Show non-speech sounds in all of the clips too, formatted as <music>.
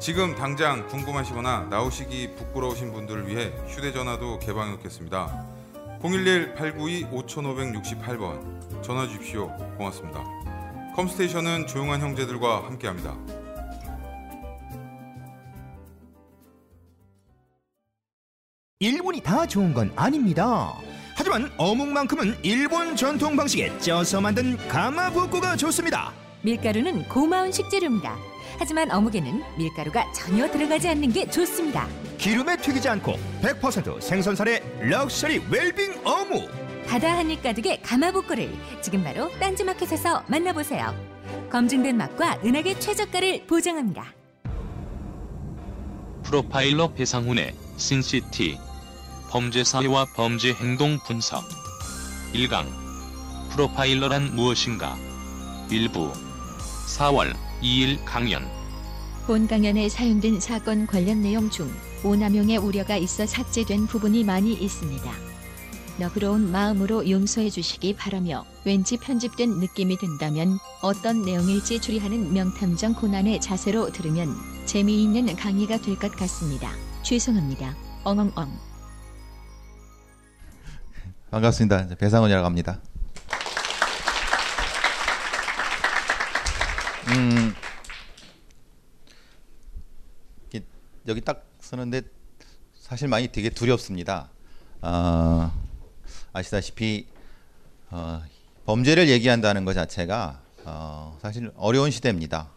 지금 당장 궁금하시거나 나오시기 부끄러우신 분들을 위해 휴대전화도 개방해 놓겠습니다. 011-892-5568번 전화 주십시오. 고맙습니다. 컴스테이션은 조용한 형제들과 함께합니다. 일본이 다 좋은 건 아닙니다. 하지만 어묵만큼은 일본 전통 방식에 쪄서 만든 가마부코가 좋습니다. 밀가루는 고마운 식재료입니다. 하지만 어묵에는 밀가루가 전혀 들어가지 않는 게 좋습니다. 기름에 튀기지 않고 100% 생선살의 럭셔리 웰빙 어묵. 바다 한입 가득의 가마보꼬를 지금 바로 딴지마켓에서 만나보세요. 검증된 맛과 은하계 최저가를 보장합니다. 프로파일러 배상훈의 씬시티 범죄 사회와 범죄 행동 분석 1강 프로파일러란 무엇인가 일부 4월 2일 강연 본 강연에 사용된 사건 관련 내용 중 오남용의 우려가 있어 삭제된 부분이 많이 있습니다. 너그러운 마음으로 용서해 주시기 바라며 왠지 편집된 느낌이 든다면 어떤 내용일지 추리하는 명탐정 고난의 자세로 들으면 재미있는 강의가 될 것 같습니다. 죄송합니다. 엉엉엉. 반갑습니다. 배상훈이라고 합니다. 음, 여기 딱 서는데 사실 많이 되게 두렵습니다. 어, 아시다시피 어, 범죄를 얘기한다는 것 자체가 어, 사실 어려운 시대입니다.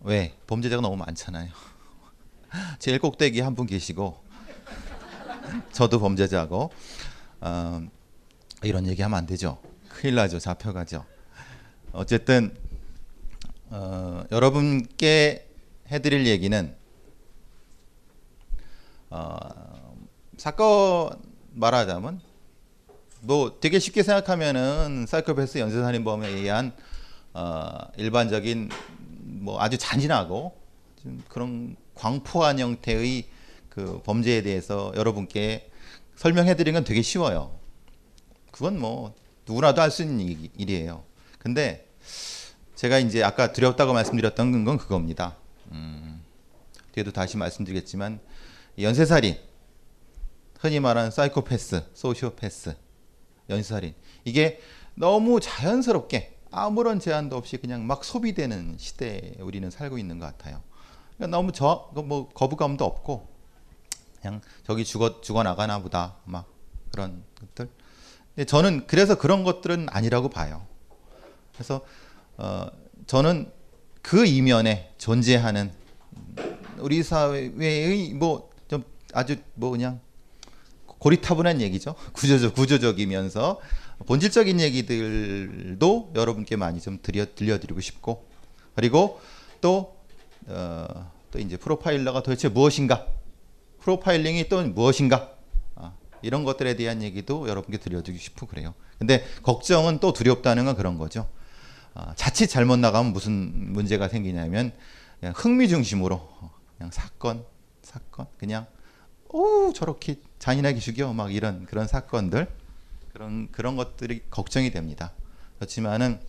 왜? 범죄자가 너무 많잖아요. <laughs> 제일 꼭대기 한 분 계시고 <laughs> 저도 범죄자고 어, 이런 얘기하면 안 되죠. 큰일 나죠. 잡혀가죠. 어쨌든 어, 여러분께 해드릴 얘기는 어, 사건 말하자면 뭐 되게 쉽게 생각하면은 사이코패스 연쇄살인범에 의한 어, 일반적인 뭐 아주 잔인하고 좀 그런 광포한 형태의 그 범죄에 대해서 여러분께 설명해 드리는 건 되게 쉬워요. 그건 뭐 누구나도 할 수 있는 일이에요. 근데 제가 이제 아까 두렵다고 말씀드렸던 건 그겁니다. 음, 뒤에도 다시 말씀드리겠지만 연쇄살인, 흔히 말하는 사이코패스, 소시오패스, 연쇄살인 이게 너무 자연스럽게 아무런 제한도 없이 그냥 막 소비되는 시대에 우리는 살고 있는 것 같아요. 그러니까 너무 저 뭐 거부감도 없고 그냥 저기 죽어 죽어 나가나 보다 막 그런 것들. 근데 저는 그래서 그런 것들은 아니라고 봐요. 그래서 어 저는 그 이면에 존재하는 우리 사회의 뭐 좀 아주 뭐 그냥 고리타분한 얘기죠. <laughs> 구조적 구조적이면서 본질적인 얘기들도 여러분께 많이 좀 들려, 들려드리고 싶고 그리고 또, 어, 또 이제 프로파일러가 도대체 무엇인가 프로파일링이 또 무엇인가 아, 이런 것들에 대한 얘기도 여러분께 들려드리고 싶고 그래요. 근데 걱정은 또 두렵다는 건 그런 거죠. 아, 자칫 잘못 나가면 무슨 문제가 생기냐면 그냥 흥미 중심으로 그냥 사건 사건 그냥 오 저렇게 잔인하게 죽여 막 이런 그런 사건들 그런 그런 것들이 걱정이 됩니다. 그렇지만은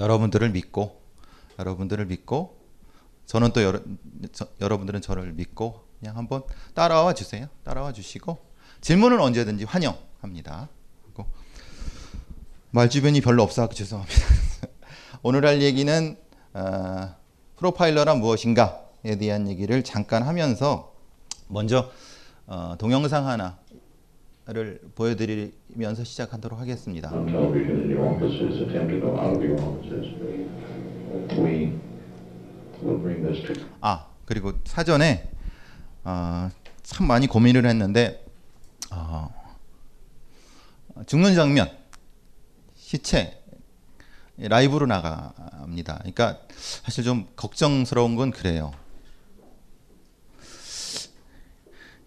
여러분들을 믿고 여러분들을 믿고 저는 또 여러, 저, 여러분들은 저를 믿고 그냥 한번 따라와 주세요. 따라와 주시고 질문은 언제든지 환영합니다. 하고 말 주변이 별로 없어서 죄송합니다. <laughs> 오늘 할 얘기는 어, 프로파일러란 무엇인가에 대한 얘기를 잠깐 하면서 먼저 어, 동영상 하나를 보여드리면서 시작하도록 하겠습니다. 아 그리고 사전에 어, 참 많이 고민을 했는데 어, 죽는 장면 시체 라이브로 나갑니다. 그러니까 사실 좀 걱정스러운 건 그래요.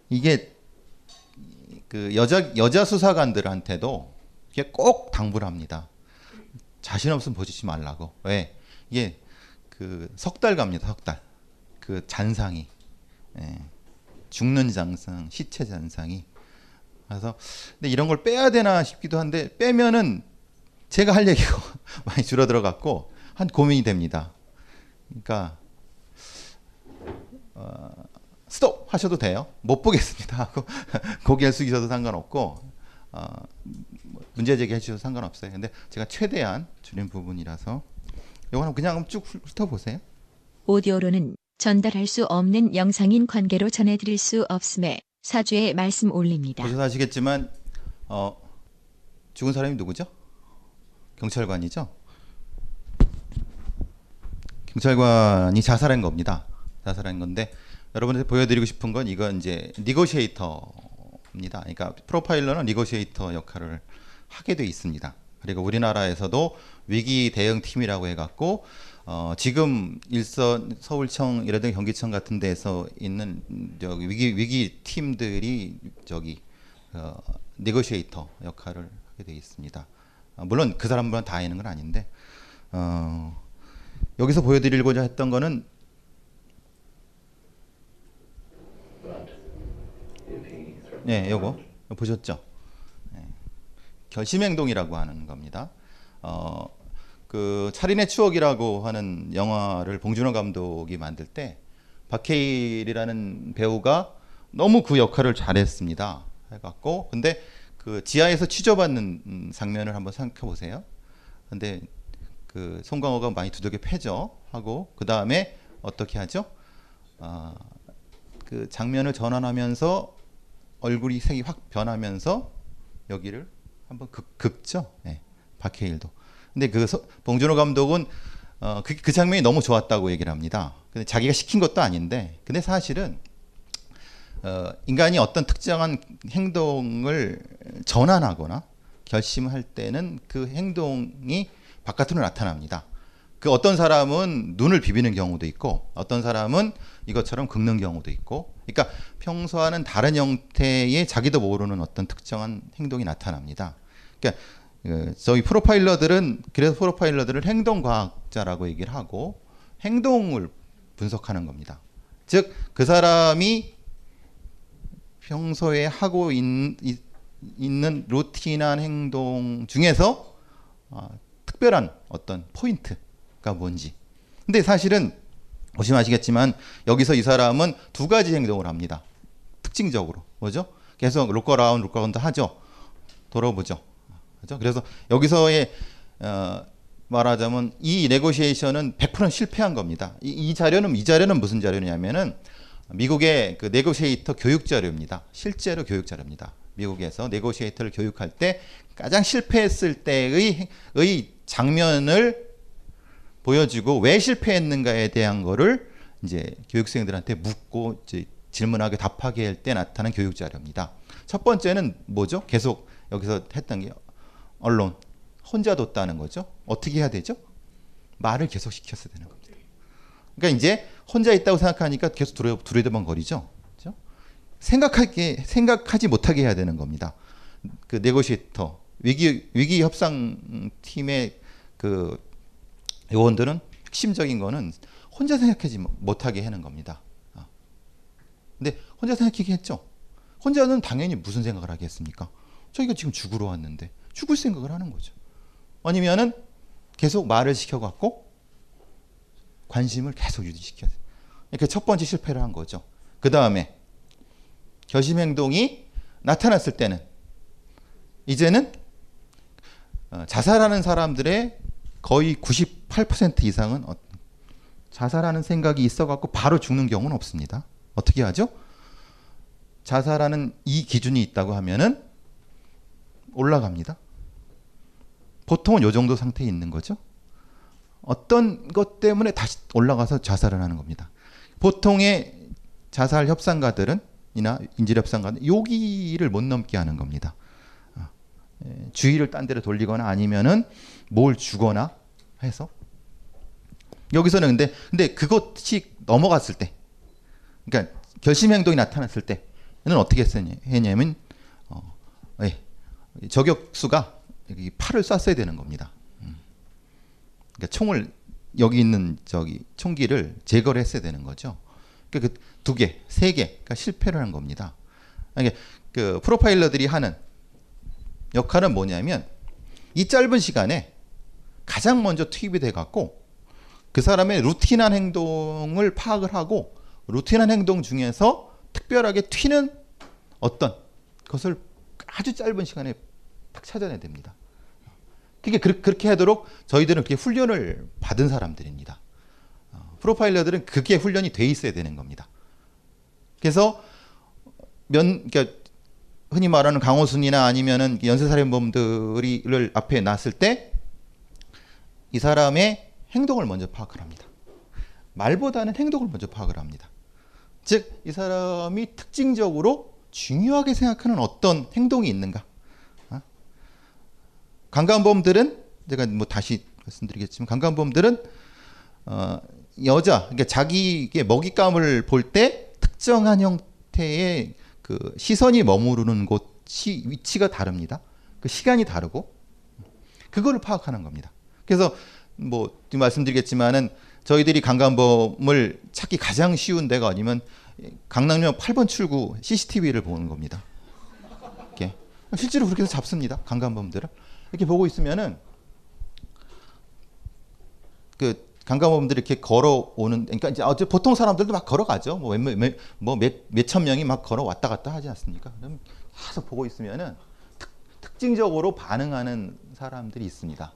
이게 그 여자 여자 수사관들한테도 이게 꼭 당부를 합니다. 자신 없으면 보지 말라고. 왜? 이게 그 석 달 갑니다. 석 달. 그 잔상이 예. 죽는 잔상, 시체 잔상이. 그래서 근데 이런 걸 빼야 되나 싶기도 한데 빼면은 제가 할 얘기가 <laughs> 많이 줄어들어 갖고 한 고민이 됩니다. 그러니까 어, 스톱 하셔도 돼요. 못 보겠습니다 <laughs> 하고 고개를 숙이셔도 상관없고 어, 문제 제기해 주셔도 상관없어요. 근데 제가 최대한 줄인 부분이라서 이거는 그냥 쭉 훑어보세요. 오디오로는 전달할 수 없는 영상인 관계로 전해드릴 수 없음에 사주의 말씀 올립니다. 보셔서 아시겠지만 어, 죽은 사람이 누구죠? 경찰관이죠. 경찰관이 자살한 겁니다. 자살한 건데 여러분한테 보여드리고 싶은 건 이건 이제 니고시에이터입니다. 그러니까 프로파일러는 니고시에이터 역할을 하게 돼 있습니다. 그리고 우리나라에서도 위기 대응 팀이라고 해갖고 어, 지금 일선 서울청 이라든지 경기청 같은 데서 있는 저기 위기 위기 팀들이 저기 어, 니고시에이터 역할을 하게 돼 있습니다. 어, 물론 그 사람만 다 있는 건 아닌데 어, 여기서 보여드리고자 했던 거는 네, 요거 보셨죠? 네. 결심 행동이라고 하는 겁니다. 어, 그 살인의 추억이라고 하는 영화를 봉준호 감독이 만들 때 박해일이라는 배우가 너무 그 역할을 잘했습니다. 해갖고 근데 그 지하에서 취조받는 음, 장면을 한번 생각해 보세요. 근데 그 송강호가 많이 두들겨 패죠 하고 그 다음에 어떻게 하죠? 아, 그 장면을 전환하면서 얼굴이 색이 확 변하면서 여기를 한번 긁, 긁죠. 네, 박해일도. 근데 그 서, 봉준호 감독은 어, 그, 그 장면이 너무 좋았다고 얘기를 합니다. 근데 자기가 시킨 것도 아닌데, 근데 사실은 어, 인간이 어떤 특정한 행동을 전환하거나 결심할 때는 그 행동이 바깥으로 나타납니다. 그 어떤 사람은 눈을 비비는 경우도 있고 어떤 사람은 이것처럼 긁는 경우도 있고 그러니까 평소와는 다른 형태의 자기도 모르는 어떤 특정한 행동이 나타납니다. 그러니까 그 저희 프로파일러들은 그래서 프로파일러들을 행동과학자라고 얘기를 하고 행동을 분석하는 겁니다. 즉 그 사람이 평소에 하고 있, 는 루틴한 행동 중에서 어, 특별한 어떤 포인트가 뭔지. 근데 사실은 보시면 아시겠지만 여기서 이 사람은 두 가지 행동을 합니다. 특징적으로 뭐죠? 계속 look around look around 하죠. 돌아보죠. 그죠? 그래서 여기서의 어, 말하자면 이 negotiation은 100% 실패한 겁니다. 이, 이 자료는 이 자료는 무슨 자료냐면은 미국의 그 negotiator 교육 자료입니다. 실제로 교육 자료입니다. 미국에서 negotiator를 교육할 때 가장 실패했을 때의 의 장면을 보여주고 왜 실패했는가에 대한 거를 이제 교육생들한테 묻고 이제 질문하게 답하게 할 때 나타난 교육 자료입니다. 첫 번째는 뭐죠? 계속 여기서 했던 게 언론 혼자 뒀다는 거죠. 어떻게 해야 되죠? 말을 계속 시켰어야 되는 겁니다. 그러니까 이제 혼자 있다고 생각하니까 계속 두려, 두리더만 거리죠. 그죠? 생각하게 생각하지 못하게 해야 되는 겁니다. 그 네고시에이터 위기 위기 협상 팀의 그 요원들은 핵심적인 거는 혼자 생각하지 못하게 하는 겁니다. 어. 근데 혼자 생각하게 했죠. 혼자는 당연히 무슨 생각을 하겠습니까? 저희가 지금 죽으러 왔는데 죽을 생각을 하는 거죠. 아니면은 계속 말을 시켜갖고 관심을 계속 유지시켜야 돼요. 이렇게 첫 번째 실패를 한 거죠. 그 다음에 결심 행동이 나타났을 때는 이제는 어, 자살하는 사람들의 거의 98% 이상은 어, 자살하는 생각이 있어갖고 바로 죽는 경우는 없습니다. 어떻게 하죠? 자살하는 이 기준이 있다고 하면은 올라갑니다. 보통은 요 정도 상태에 있는 거죠. 어떤 것 때문에 다시 올라가서 자살을 하는 겁니다. 보통의 자살 협상가들은 이나 인질 협상가는 여기를 못 넘게 하는 겁니다. 아, 예, 주의를 딴 데로 돌리거나 아니면은 뭘 주거나 해서 여기서는 근데 근데 그것이 넘어갔을 때 그러니까 결심 행동이 나타났을 때는 어떻게 했냐면 어, 예, 저격수가 팔을 쐈어야 되는 겁니다. 음. 그러니까 총을 여기 있는 저기 총기를 제거를 했어야 되는 거죠. 그러니까 그두 개, 세 개가 실패를 한 겁니다. 그러니까 그 프로파일러들이 하는 역할은 뭐냐면 이 짧은 시간에 가장 먼저 투입이 돼 갖고 그 사람의 루틴한 행동을 파악을 하고 루틴한 행동 중에서 특별하게 튀는 어떤 것을 아주 짧은 시간에 딱 찾아내야 됩니다. 그게 그렇게 하도록 저희들은 그렇게 훈련을 받은 사람들입니다. 어, 프로파일러들은 그게 훈련이 돼 있어야 되는 겁니다. 그래서 면, 그러니까 흔히 말하는 강호순이나 아니면은 연쇄살인범들을 앞에 놨을 때 이 사람의 행동을 먼저 파악을 합니다. 말보다는 행동을 먼저 파악을 합니다. 즉, 이 사람이 특징적으로 중요하게 생각하는 어떤 행동이 있는가. 강간범들은 제가 뭐 다시 말씀드리겠지만 강간범들은 어, 여자 그러니까 자기의 먹잇감을 볼 때 특정한 형태의 그 시선이 머무르는 곳이 위치가 다릅니다. 그 시간이 다르고 그거를 파악하는 겁니다. 그래서 뭐 말씀드리겠지만은 저희들이 강간범을 찾기 가장 쉬운 데가 아니면 강남역 8번 출구 CCTV를 보는 겁니다. 이렇게. 실제로 그렇게 해서 잡습니다. 강간범들을. 이렇게 보고 있으면은 그 강간범들이 이렇게 걸어오는 그러니까 이제 어째 보통 사람들도 막 걸어가죠. 뭐몇 뭐 몇천 명이 막 걸어 왔다 갔다 하지 않습니까? 그럼 계속 보고 있으면은 특, 징적으로 반응하는 사람들이 있습니다.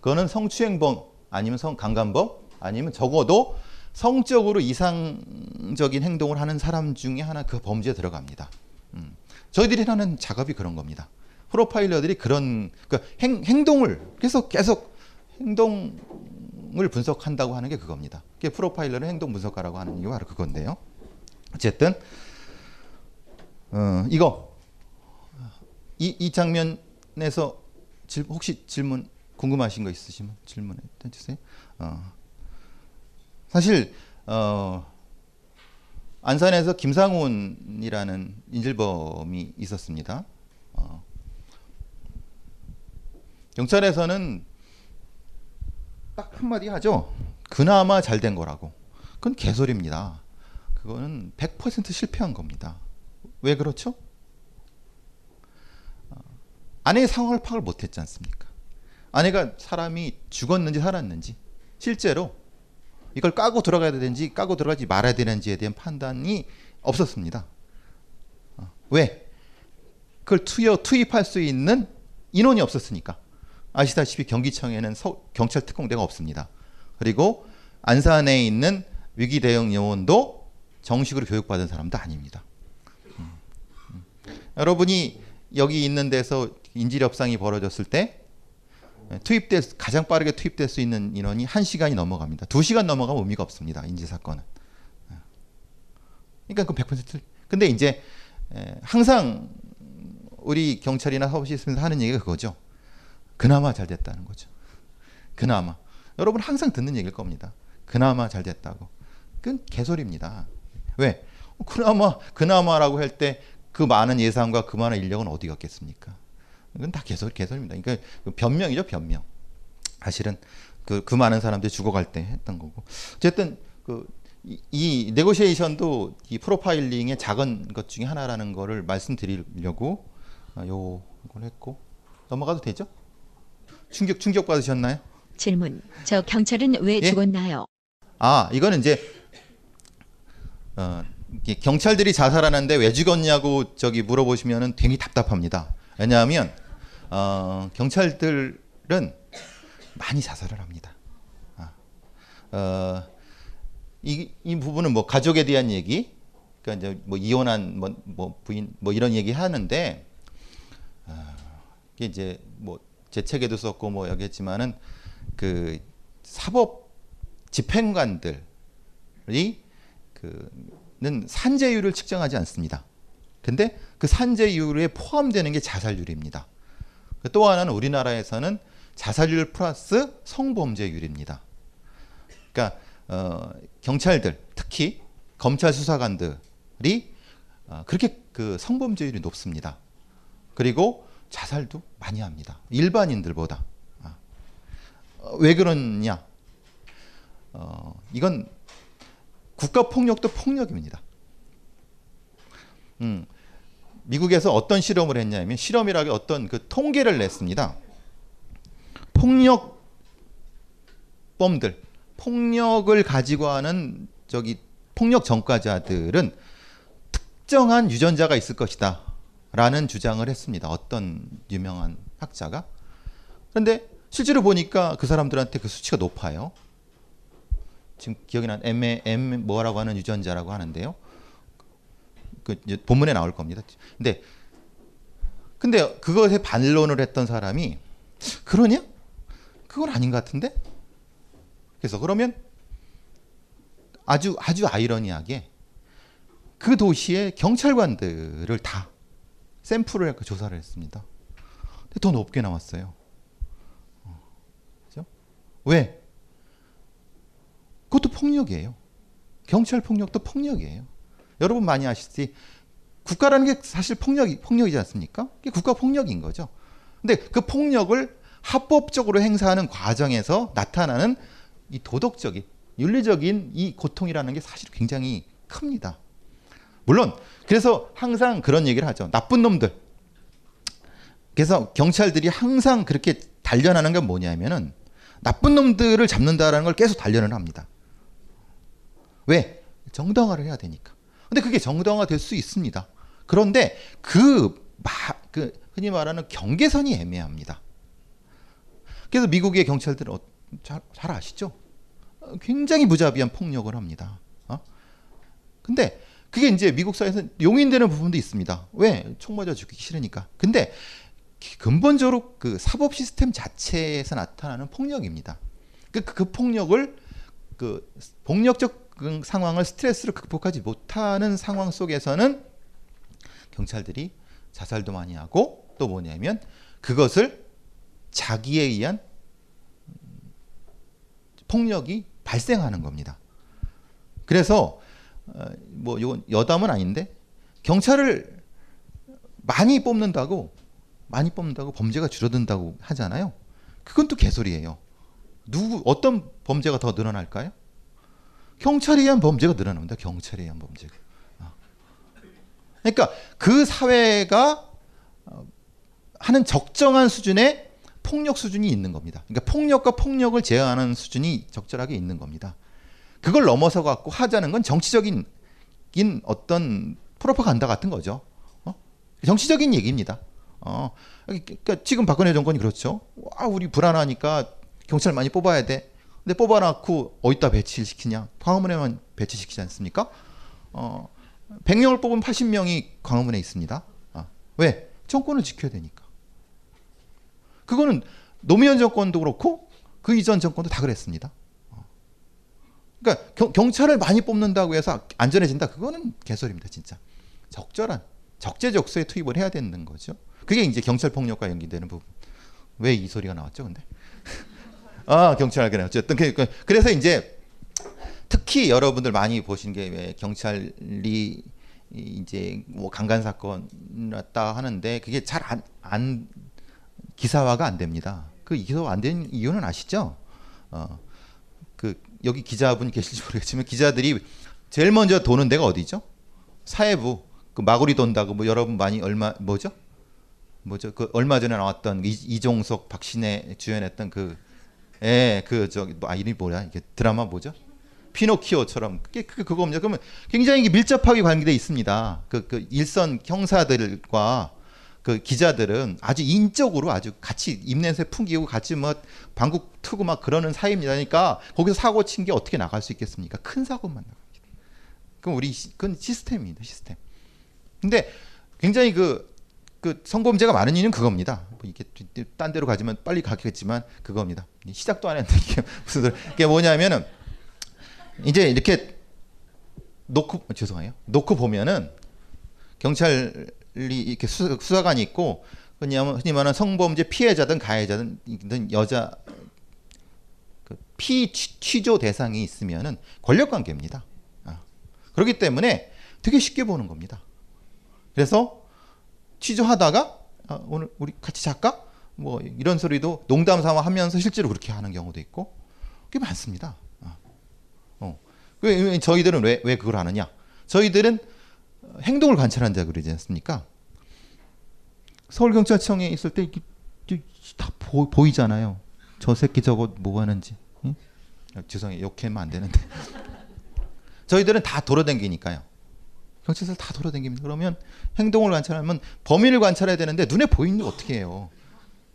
그거는 성추행범 아니면 성 강간범 아니면 적어도 성적으로 이상적인 행동을 하는 사람 중에 하나 그 범죄에 들어갑니다. 음. 저희들이 하는 작업이 그런 겁니다. 프로파일러들이 그런 그러니까 행, 행동을 계속 계속 행동을 분석한다고 하는 게 그겁니다. 그게 프로파일러는 행동 분석가라고 하는 게 바로 그건데요. 어쨌든 어, 이거 이, 이 장면에서 질, 혹시 질문 궁금하신 거 있으시면 질문해 주세요. 어. 사실 어, 안산에서 김상훈이라는 인질범이 있었습니다. 어, 경찰에서는 딱 한마디 하죠. 그나마 잘 된 거라고. 그건 개소리입니다. 그거는 100% 실패한 겁니다. 왜 그렇죠? 어, 아내의 상황을 파악을 못했지 않습니까? 아내가 사람이 죽었는지 살았는지 실제로 이걸 까고 들어가야 되는지 까고 들어가지 말아야 되는지에 대한 판단이 없었습니다. 어, 왜? 그걸 투여, 투입할 수 있는 인원이 없었으니까. 아시다시피 경기청에는 서, 경찰 특공대가 없습니다. 그리고 안산에 있는 위기 대응 요원도 정식으로 교육받은 사람도 아닙니다. 음, 음. 여러분이 여기 있는 데서 인질 협상이 벌어졌을 때 투입될 가장 빠르게 투입될 수 있는 인원이 1시간이 넘어갑니다. 2시간 넘어가면 의미가 없습니다. 인지 사건은. 그러니까 그 100% 근데 이제 항상 우리 경찰이나 사법시스템에서 하는 얘기가 그거죠. 그나마 잘 됐다는 거죠. 그나마. 여러분 항상 듣는 얘기일 겁니다. 그나마 잘 됐다고. 그건 개소리입니다. 왜? 그나마 그나마라고 할 때 그 많은 예산과 그 많은 인력은 어디 갔겠습니까? 이건 다 개소리 개소리입니다. 그러니까 변명이죠 변명. 사실은 그, 그 많은 사람들이 죽어갈 때 했던 거고. 어쨌든 그 이, 이 네고시에이션도 이 프로파일링의 작은 것 중에 하나라는 거를 말씀드리려고 아, 요걸 했고 넘어가도 되죠? 충격 충격 받으셨나요? 질문. 저 경찰은 왜 예? 죽었나요? 아 이거는 이제 어, 경찰들이 자살하는데 왜 죽었냐고 저기 물어보시면은 되게 답답합니다. 왜냐하면 어, 경찰들은 많이 자살을 합니다. 아, 어, 이, 이 부분은 뭐 가족에 대한 얘기, 그러니까 이제 뭐 이혼한 뭐, 뭐 부인 뭐 이런 얘기 하는데 어, 이게 이제 뭐 제 책에도 썼고 뭐 여기 했지만은 그 사법 집행관들이 그는 산재율을 측정하지 않습니다. 근데 그 산재율에 포함되는 게 자살률입니다. 또 하나는 우리나라에서는 자살률 플러스 성범죄율입니다. 그러니까 어, 경찰들 특히 검찰 수사관들이 어, 그렇게 그 성범죄율이 높습니다. 그리고 자살도 많이 합니다. 일반인들보다. 아. 어, 왜 그러냐? 어, 이건 국가 폭력도 폭력입니다. 음, 미국에서 어떤 실험을 했냐면 실험이라기 어떤 그 통계를 냈습니다. 폭력범들, 폭력을 가지고 하는 저기 폭력 전과자들은 특정한 유전자가 있을 것이다. 라는 주장을 했습니다. 어떤 유명한 학자가. 그런데 실제로 보니까 그 사람들한테 그 수치가 높아요. 지금 기억이 난 M, M 뭐라고 하는 유전자라고 하는데요. 그 본문에 나올 겁니다. 근데 근데 그것에 반론을 했던 사람이 그러냐? 그건 아닌 것 같은데. 그래서 그러면 아주 아주 아이러니하게 그 도시의 경찰관들을 다 샘플을 조사를 했습니다. 더 높게 나왔어요. 어, 그죠? 왜? 그것도 폭력이에요. 경찰 폭력도 폭력이에요. 여러분 많이 아시지? 국가라는 게 사실 폭력이 폭력이지 않습니까? 그게 국가 폭력인 거죠. 근데 그 폭력을 합법적으로 행사하는 과정에서 나타나는 이 도덕적인 윤리적인 이 고통이라는 게 사실 굉장히 큽니다. 물론 그래서 항상 그런 얘기를 하죠. 나쁜 놈들. 그래서 경찰들이 항상 그렇게 단련하는 건 뭐냐면은 나쁜 놈들을 잡는다라는 걸 계속 단련을 합니다. 왜? 정당화를 해야 되니까. 근데 그게 정당화 될 수 있습니다. 그런데 그, 마, 그 흔히 말하는 경계선이 애매합니다. 그래서 미국의 경찰들은 어, 잘, 잘 아시죠? 어, 굉장히 무자비한 폭력을 합니다. 어? 근데 그게 이제 미국 사회에서 용인되는 부분도 있습니다. 왜? 총 맞아 죽기 싫으니까. 근데 근본적으로 그 사법 시스템 자체에서 나타나는 폭력입니다. 그, 그 폭력을 그 폭력적 그 상황을 스트레스를 극복하지 못하는 상황 속에서는 경찰들이 자살도 많이 하고 또 뭐냐면 그것을 자기에 의한 폭력이 발생하는 겁니다. 그래서 어, 뭐 이건 여담은 아닌데 경찰을 많이 뽑는다고 많이 뽑는다고 범죄가 줄어든다고 하잖아요. 그건 또 개소리예요. 누구 어떤 범죄가 더 늘어날까요? 경찰에 의한 범죄가 늘어납니다. 경찰에 의한 범죄가. 아. 그러니까 그 사회가 어, 하는 적정한 수준의 폭력 수준이 있는 겁니다. 그러니까 폭력과 폭력을 제어하는 수준이 적절하게 있는 겁니다. 그걸 넘어서 갖고 하자는 건 정치적인 어떤 프로파간다 같은 거죠. 어? 정치적인 얘기입니다. 어, 그러니까 지금 박근혜 정권이 그렇죠. 와, 우리 불안하니까 경찰 많이 뽑아야 돼. 근데 뽑아놓고 어디다 배치를 시키냐? 광화문에만 배치시키지 않습니까? 어, 100명을 뽑으면 80명이 광화문에 있습니다. 아, 왜? 정권을 지켜야 되니까. 그거는 노무현 정권도 그렇고 그 이전 정권도 다 그랬습니다. 어. 그러니까 경, 경찰을 많이 뽑는다고 해서 안전해진다? 그거는 개소리입니다, 진짜. 적절한 적재적소에 투입을 해야 되는 거죠. 그게 이제 경찰 폭력과 연기되는 부분. 왜 이 소리가 나왔죠, 근데? <laughs> 아, 경찰관이 어쨌든 그- 그- 그래서 이제 특히 여러분들 많이 보신 게 왜 경찰이 이제 뭐 강간 사건 났다 하는데 그게 잘안안 기사화가 안 됩니다. 그 기사화 안 된 이유는 아시죠? 어, 그 여기 기자분 계실지 모르겠지만 기자들이 제일 먼저 도는 데가 어디죠? 사회부 그 마구리 돈다고 뭐 여러분 많이 얼마 뭐죠? 뭐죠? 그 얼마 전에 나왔던 이, 이종석 박신혜 주연했던 그 예, 그 저기 뭐, 아 이름이 뭐야? 이게 드라마 뭐죠? 피노키오처럼 그게 그게 그겁니다. 그러면 굉장히 밀접하게 관계돼 있습니다. 그, 그 일선 형사들과 그 기자들은 아주 인적으로 아주 같이 입냄새 풍기고 같이 뭐 방국 트고 막 그러는 사이입니다. 그러니까 거기서 사고 친 게 어떻게 나갈 수 있겠습니까? 큰 사고만 나갑니다. 그럼 우리 시- 그건 시스템입니다. 시스템. 근데 굉장히 그, 그 성범죄가 많은 이유는 그겁니다. 뭐 이게 딴 데로 가지만 빨리 가겠지만 그겁니다. 시작도 안 했는데 이게 <laughs> 무슨. 이게 뭐냐면은 이제 이렇게 놓고 죄송해요. 놓고 보면은 경찰 이 이렇게 수, 수사관이 있고 흔히 말하는 성범죄 피해자든 가해자든 여자 그 피취조 대상이 있으면은 권력 관계입니다. 아. 그렇기 때문에 되게 쉽게 보는 겁니다. 그래서 취조하다가 아, 오늘 우리 같이 잘까? 뭐 이런 소리도 농담 삼아 하면서 실제로 그렇게 하는 경우도 있고 꽤 많습니다. 아. 어. 저희들은 왜, 왜 그걸 하느냐? 저희들은 행동을 관찰한다 그러지 않습니까? 서울경찰청에 있을 때 다 보, 보이잖아요. 저 새끼 저거 뭐 하는지. 응? 아, 죄송해요. 욕하면 안 되는데. <laughs> 저희들은 다 돌아다니니까요. 경찰서 다 돌아다닙니다. 그러면 행동을 관찰하면 범인을 관찰해야 되는데 눈에 보이는데 어떻게 해요?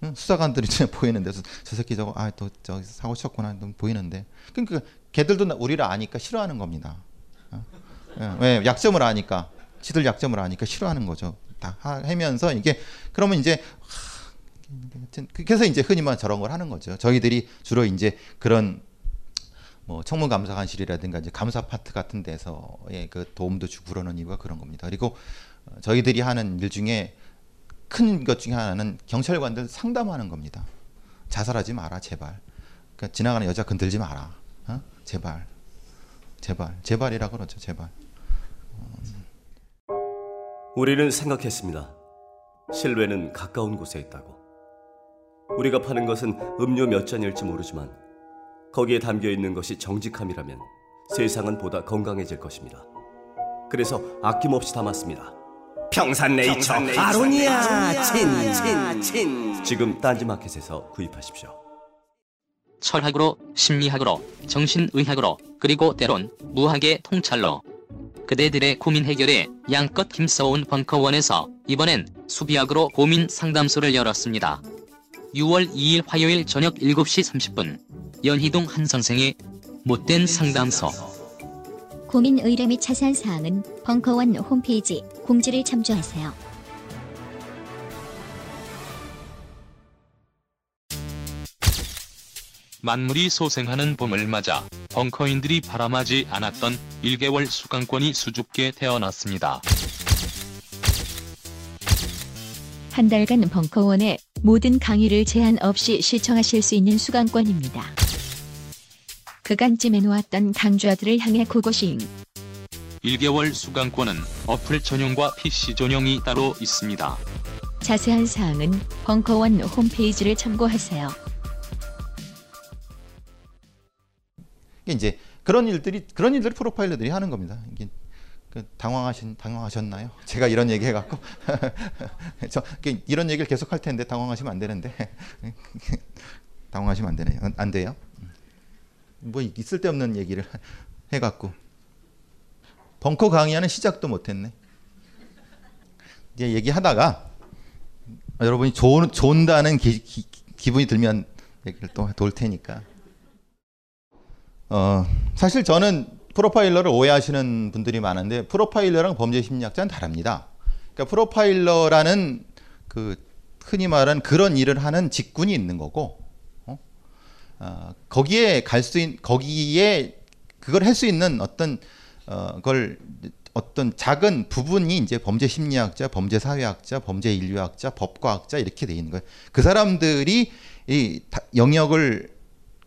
응? 수사관들이 눈에 보이는데 저, 저 새끼 저거 아또 저 사고 쳤구나 눈 보이는데 그러니까 걔들도 나- 우리를 아니까 싫어하는 겁니다. 어? 예, 왜 약점을 아니까 지들 약점을 아니까 싫어하는 거죠. 다 하- 하면서 이게 그러면 이제 하, 하여튼 그래서 이제 흔히 말 저런 걸 하는 거죠. 저희들이 주로 이제 그런 뭐 청문감사관실이라든가 이제 감사 파트 같은 데서의 그 도움도 주고 그러는 이유가 그런 겁니다. 그리고 어, 저희들이 하는 일 중에 큰 것 중에 하나는 경찰관들 상담하는 겁니다. 자살하지 마라 제발. 그러니까 지나가는 여자 건들지 마라. 어? 제발. 제발. 제발이라 그러죠. 제발. 우리는 생각했습니다. 실외는 가까운 곳에 있다고. 우리가 파는 것은 음료 몇 잔일지 모르지만 거기에 담겨 있는 것이 정직함이라면 세상은 보다 건강해질 것입니다. 그래서 아낌없이 담았습니다. 평산네이처, 아로니아 친친친 지금 딴지마켓에서 구입하십시오. 철학으로, 심리학으로, 정신의학으로, 그리고 때론 무학의 통찰로 그대들의 고민 해결에 양껏 힘써온 벙커원에서 이번엔 수비학으로 고민 상담소를 열었습니다. 6월 2일 화요일 저녁 7시 30분 연희동 한 선생의 못된 상담소 고민 의뢰 및 자세한 사항은 벙커원 홈페이지 공지를 참조하세요. 만물이 소생하는 봄을 맞아 벙커인들이 바람하지 않았던 1개월 수강권이 수줍게 태어났습니다. 한 달간 벙커원의 모든 강의를 제한 없이 시청하실 수 있는 수강권입니다. 그간 찜해놓았던 강좌들을 향해 고고싱 1개월 수강권은 어플 전용과 PC 전용이 따로 있습니다. 자세한 사항은 벙커원 홈페이지를 참고하세요. 이제 그런 일들이 그런 일들을 프로파일러들이 하는 겁니다. 이게 그 당황하신 당황하셨나요? 제가 이런 얘기 해갖고 <laughs> 저 이런 얘기를 계속 할 텐데 당황하시면 안 되는데 <laughs> 당황하시면 안 되네요. 안- 안 돼요. 뭐 있을 데 없는 얘기를 <laughs> 해갖고 벙커 강의하는 시작도 못했네. 이제 얘기하다가 여러분이 좋은 좋은다는 기, 기, 기분이 들면 얘기를 또 돌 테니까. 어, 사실 저는 프로파일러를 오해하시는 분들이 많은데 프로파일러랑 범죄 심리학자는 다릅니다. 그러니까 프로파일러라는 그 흔히 말하는 그런 일을 하는 직군이 있는 거고 어? 어, 거기에 갈 수있 거기에 그걸 할 수 있는 어떤 어, 걸 어떤 작은 부분이 이제 범죄 심리학자, 범죄 사회학자, 범죄 인류학자, 법과학자 이렇게 돼 있는 거예요. 그 사람들이 이 다- 영역을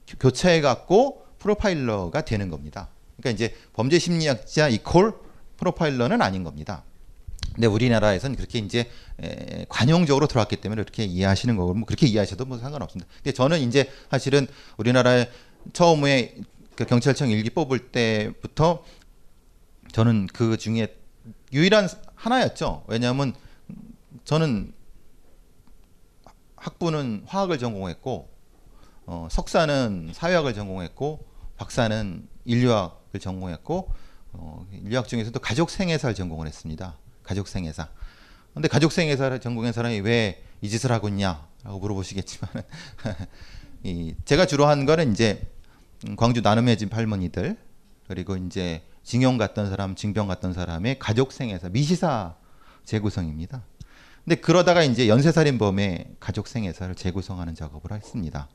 교- 교차해 갖고 프로파일러가 되는 겁니다. 그러니까 이제 범죄 심리학자 이콜 프로파일러는 아닌 겁니다. 근데 우리나라에서는 그렇게 이제 에, 관용적으로 들어왔기 때문에 그렇게 이해하시는 거고 뭐 그렇게 이해하셔도 뭐 상관없습니다. 근데 저는 이제 사실은 우리나라에 처음에 그 경찰청 일기 뽑을 때부터 저는 그 중에 유일한 하나였죠. 왜냐하면 저는 학부는 화학을 전공했고 어, 석사는 사회학을 전공했고 박사는 인류학을 전공했고 어, 인류학 중에서도 가족 생애사를 전공을 했습니다. 가족 생애사. 근데 가족 생애사를 전공한 사람이 왜 이 짓을 하고 있냐라고 물어보시겠지만 <laughs> 이 제가 주로 한 거는 이제 음, 광주 나눔의 집 할머니들 그리고 이제 징용 갔던 사람, 징병 갔던 사람의 가족 생애사 미시사 재구성입니다. 근데 그러다가 이제 연쇄살인범의 가족 생애사를 재구성하는 작업을 했습니다.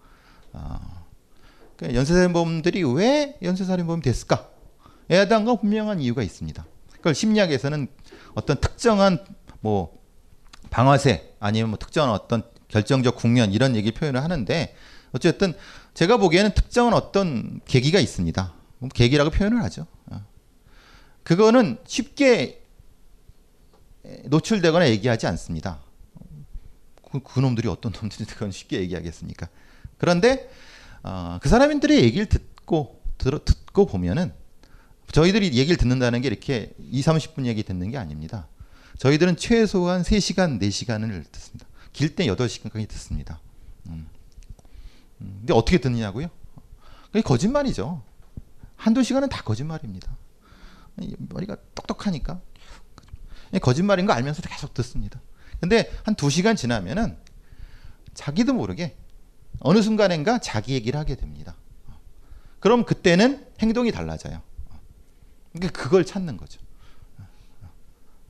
아, 그 연쇄살인범들이 왜 연쇄살인범이 됐을까? 에 대한 건 분명한 이유가 있습니다. 그걸 심리학에서는 어떤 특정한 뭐 방아쇠 아니면 뭐 특정한 어떤 결정적 국면 이런 얘기 표현을 하는데 어쨌든 제가 보기에는 특정한 어떤 계기가 있습니다. 뭐 계기라고 표현을 하죠. 어. 그거는 쉽게 노출되거나 얘기하지 않습니다. 그, 그 놈들이 어떤 놈들이 그건 쉽게 얘기하겠습니까? 그런데 어, 그 사람들의 얘기를 듣고 들어, 듣고 보면은 저희들이 얘기를 듣는다는 게 이렇게 2, 30분 얘기 듣는 게 아닙니다. 저희들은 최소한 3시간, 4시간을 듣습니다. 길 때 8시간까지 듣습니다. 음. 음, 근데 어떻게 듣느냐고요? 그게 거짓말이죠. 한두 시간은 다 거짓말입니다. 이 머리가 똑똑하니까. 거짓말인 거 알면서도 계속 듣습니다. 근데 한 두 시간 지나면은 자기도 모르게 어느 순간인가 자기 얘기를 하게 됩니다. 그럼 그때는 행동이 달라져요. 그러니까 그걸 찾는 거죠.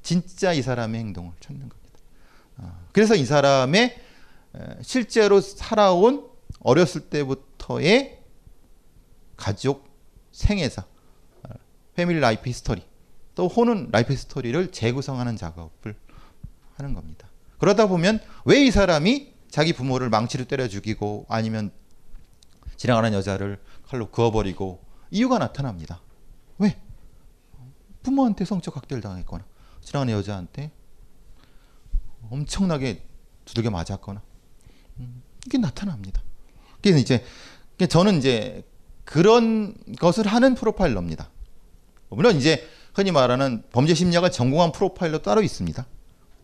진짜 이 사람의 행동을 찾는 겁니다. 그래서 이 사람의 실제로 살아온 어렸을 때부터의 가족 생애사, family life history, 또 혹은 life history를 재구성하는 작업을 하는 겁니다. 그러다 보면 왜 이 사람이 자기 부모를 망치로 때려 죽이고 아니면 지나가는 여자를 칼로 그어버리고 이유가 나타납니다. 왜? 부모한테 성적 학대를 당했거나 지나가는 여자한테 엄청나게 두들겨 맞았거나 음, 이게 나타납니다. 그래서 이제 저는 이제 그런 것을 하는 프로파일러입니다. 물론 이제 흔히 말하는 범죄 심리학을 전공한 프로파일러 따로 있습니다.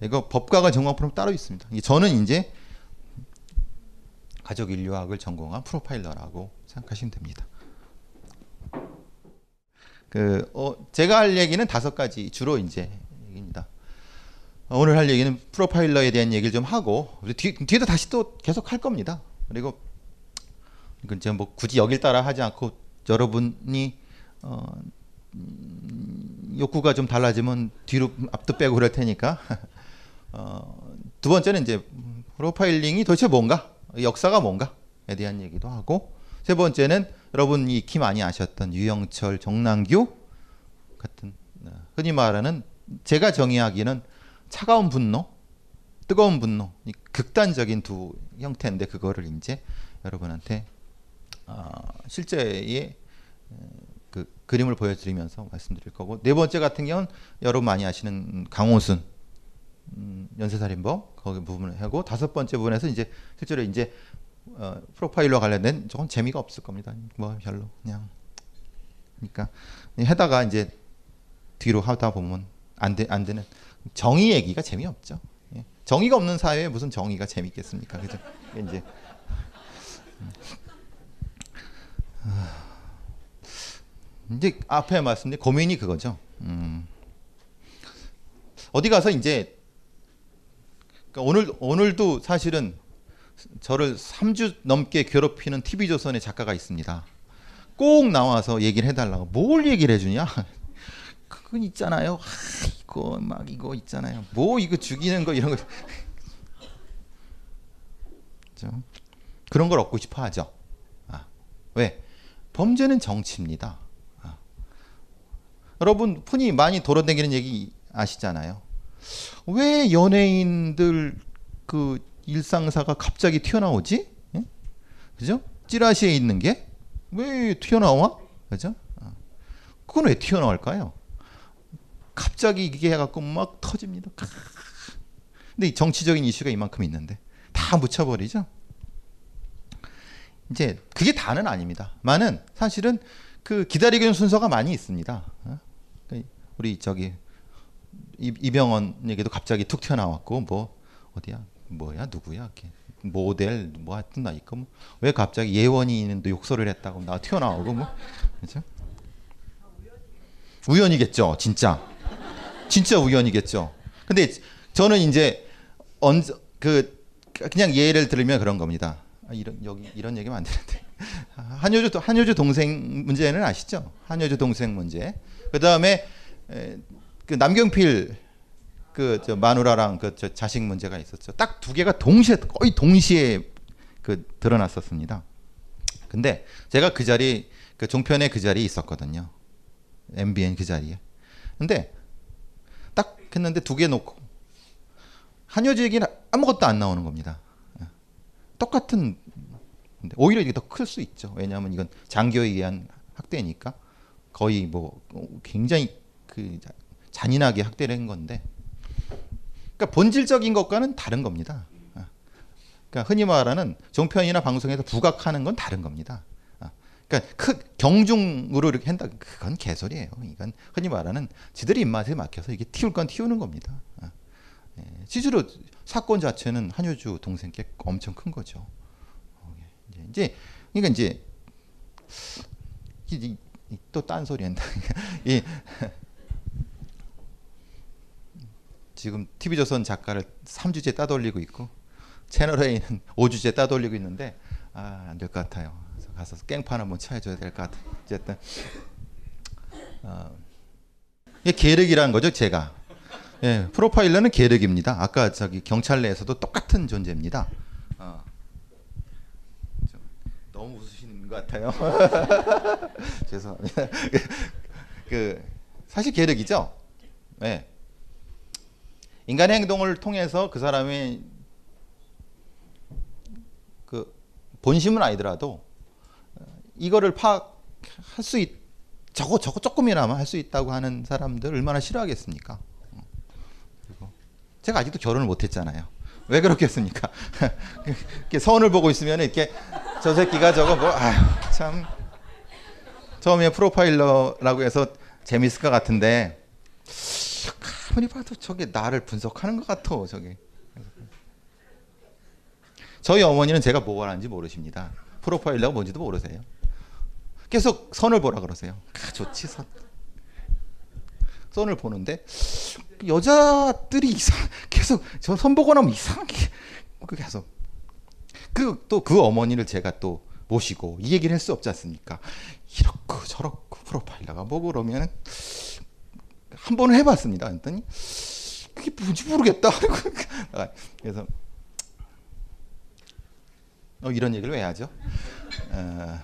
이거 법과가 전공한 프로 따로 있습니다. 저는 이제 가족 인류학을 전공한 프로파일러라고 생각하시면 됩니다. 그 어, 제가 할 얘기는 다섯 가지 주로 이제 얘기입니다. 어, 오늘 할 얘기는 프로파일러에 대한 얘기를 좀 하고 뒤, 뒤에도 다시 또 계속 할 겁니다. 그리고 이건 제가 뭐 굳이 여길 따라 하지 않고 여러분이 어, 음, 욕구가 좀 달라지면 뒤로 앞도 빼고 그럴 테니까 <laughs> 어, 두 번째는 이제 프로파일링이 도대체 뭔가 역사가 뭔가에 대한 얘기도 하고. 세 번째는 여러분이 익히 많이 아셨던 유영철, 정남규 같은 흔히 말하는 제가 정의하기는 차가운 분노, 뜨거운 분노, 극단적인 두 형태인데 그거를 이제 여러분한테 어, 실제의 그 그림을 보여드리면서 말씀드릴 거고. 네 번째 같은 경우는 여러분 많이 아시는 강호순 음, 연쇄살인범 거기 부분을 하고 다섯 번째 부분에서 이제 실제로 이제 어, 프로파일러 관련된 조금 재미가 없을 겁니다. 뭐 별로 그냥 그러니까 해다가 이제 뒤로 하다 보면 안, 되, 안 되는 정의 얘기가 재미없죠. 예. 정의가 없는 사회에 무슨 정의가 재밌겠습니까? 그죠? 이제 이제 앞에 말씀드린 고민이 그거죠. 음. 어디 가서 이제 그러니까 오늘 오늘도 사실은 저를 3주 넘게 괴롭히는 TV조선의 작가가 있습니다. 꼭 나와서 얘기를 해달라고. 뭘 얘기를 해주냐? <laughs> 그건 있잖아요. 아, 이거 막 이거 있잖아요. 뭐 이거 죽이는 거 이런 거. <laughs> 그런 걸 얻고 싶어 하죠. 아, 왜? 범죄는 정치입니다. 아. 여러분 흔히 많이 돌아다니는 얘기 아시잖아요. 왜 연예인들 그 일상사가 갑자기 튀어나오지? 예? 그죠? 찌라시에 있는 게 왜 튀어나와? 그죠? 어. 그건 왜 튀어나올까요? 갑자기 이게 해갖고 막 터집니다. 근데 이 정치적인 이슈가 이만큼 있는데 다 묻혀버리죠. 이제 그게 다는 아닙니다. 많은 사실은 그 기다리고 있는 순서가 많이 있습니다. 어? 그 우리 저기 이- 이병헌 얘기도 갑자기 툭 튀어나왔고 뭐 어디야 뭐야 누구야 이렇게 모델 뭐 하여튼 나 있고 뭐. 왜 갑자기 예원이는 욕설을 했다고 나 튀어나오고 뭐 그죠? 우연이겠죠 진짜 진짜 우연이겠죠. 근데 저는 이제 언제 그 그냥 예를 들면 그런 겁니다. 아, 이런 여기 이런 얘기면 안 되는데 한효주 한효주 동생 문제는 아시죠? 한효주 동생 문제. 그 다음에 그 남경필 그 저 마누라랑 그 저 자식 문제가 있었죠. 딱 두 개가 동시에 거의 동시에 그 드러났었습니다. 근데 제가 그 자리 그 종편에 그 자리에 있었거든요. MBN 그 자리에. 근데 딱 했는데 두 개 놓고 한효주 얘기는 아무것도 안 나오는 겁니다. 예. 똑같은 오히려 이게 더 클 수 있죠. 왜냐하면 이건 장교에 의한 학대니까 거의 뭐 굉장히 그 자- 잔인하게 학대를 한 건데, 그러니까 본질적인 것과는 다른 겁니다. 아. 그러니까 흔히 말하는 종편이나 방송에서 부각하는 건 다른 겁니다. 아. 그러니까 크, 경중으로 이렇게 한다 그건 개소리예요. 이건 흔히 말하는 지들이 입맛에 막혀서 이게 튀울 건 튀우는 겁니다. 아. 예, 실제로 사건 자체는 한효주 동생께 엄청 큰 거죠. 이제 그러니까 이제 또 딴 소리 한다. <laughs> 이 지금 TV조선 작가를 3주째 따돌리고 있고 채널A는 <laughs> 5주째 따돌리고 있는데 아, 안 될 것 같아요. 가서 깽판 한번 쳐줘야 될 것 같아. 어쨌든 어, 이게 계륵이라는 거죠, 제가. 예, 프로파일러는 계륵입니다. 아까 저기 경찰 내에서도 똑같은 존재입니다. 어. 너무 웃으시는 것 같아요. <laughs> 죄송합니다. <laughs> 그 사실 계륵이죠. 네. 인간의 행동을 통해서 그 사람의 그 본심은 아니더라도 이거를 파악할 수 있, 저거 저거 조금이나마 할 수 있다고 하는 사람들 얼마나 싫어하겠습니까? 제가 아직도 결혼을 못했잖아요. 왜 그렇겠습니까? <laughs> 이렇게 선을 보고 있으면 이렇게 저 새끼가 저거 뭐 아유 참 처음에 프로파일러라고 해서 재밌을 것 같은데 아무리 봐도 저게 나를 분석하는 것 같아 저게. 저희 어머니는 제가 뭐 하는지 모르십니다. 프로파일러가 뭔지도 모르세요. 계속 선을 보라 그러세요. 아, 좋지 선. 선을 보는데 여자들이 이상 계속 저 선 보고 나면 이상하게 계속 그 또 그 어머니를 제가 또 모시고 이 얘기를 할 수 없지 않습니까? 이렇고 저렇고 프로파일러가 뭐 그러면 한 번을 해봤습니다. 했더니 그게 뭔지 모르겠다. <laughs> 그래서 어, 이런 얘기를 왜 하죠? 어,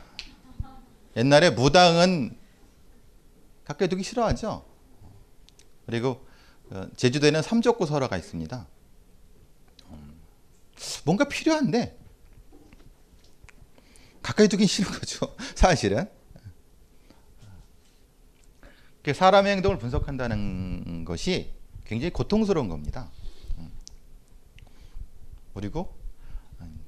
옛날에 무당은 가까이 두기 싫어하죠. 그리고 어, 제주도에는 삼족구 설화가 있습니다. 음, 뭔가 필요한데 가까이 두긴 싫은 거죠. 사실은. 사람의 행동을 분석한다는 것이 굉장히 고통스러운 겁니다. 음. 그리고 음,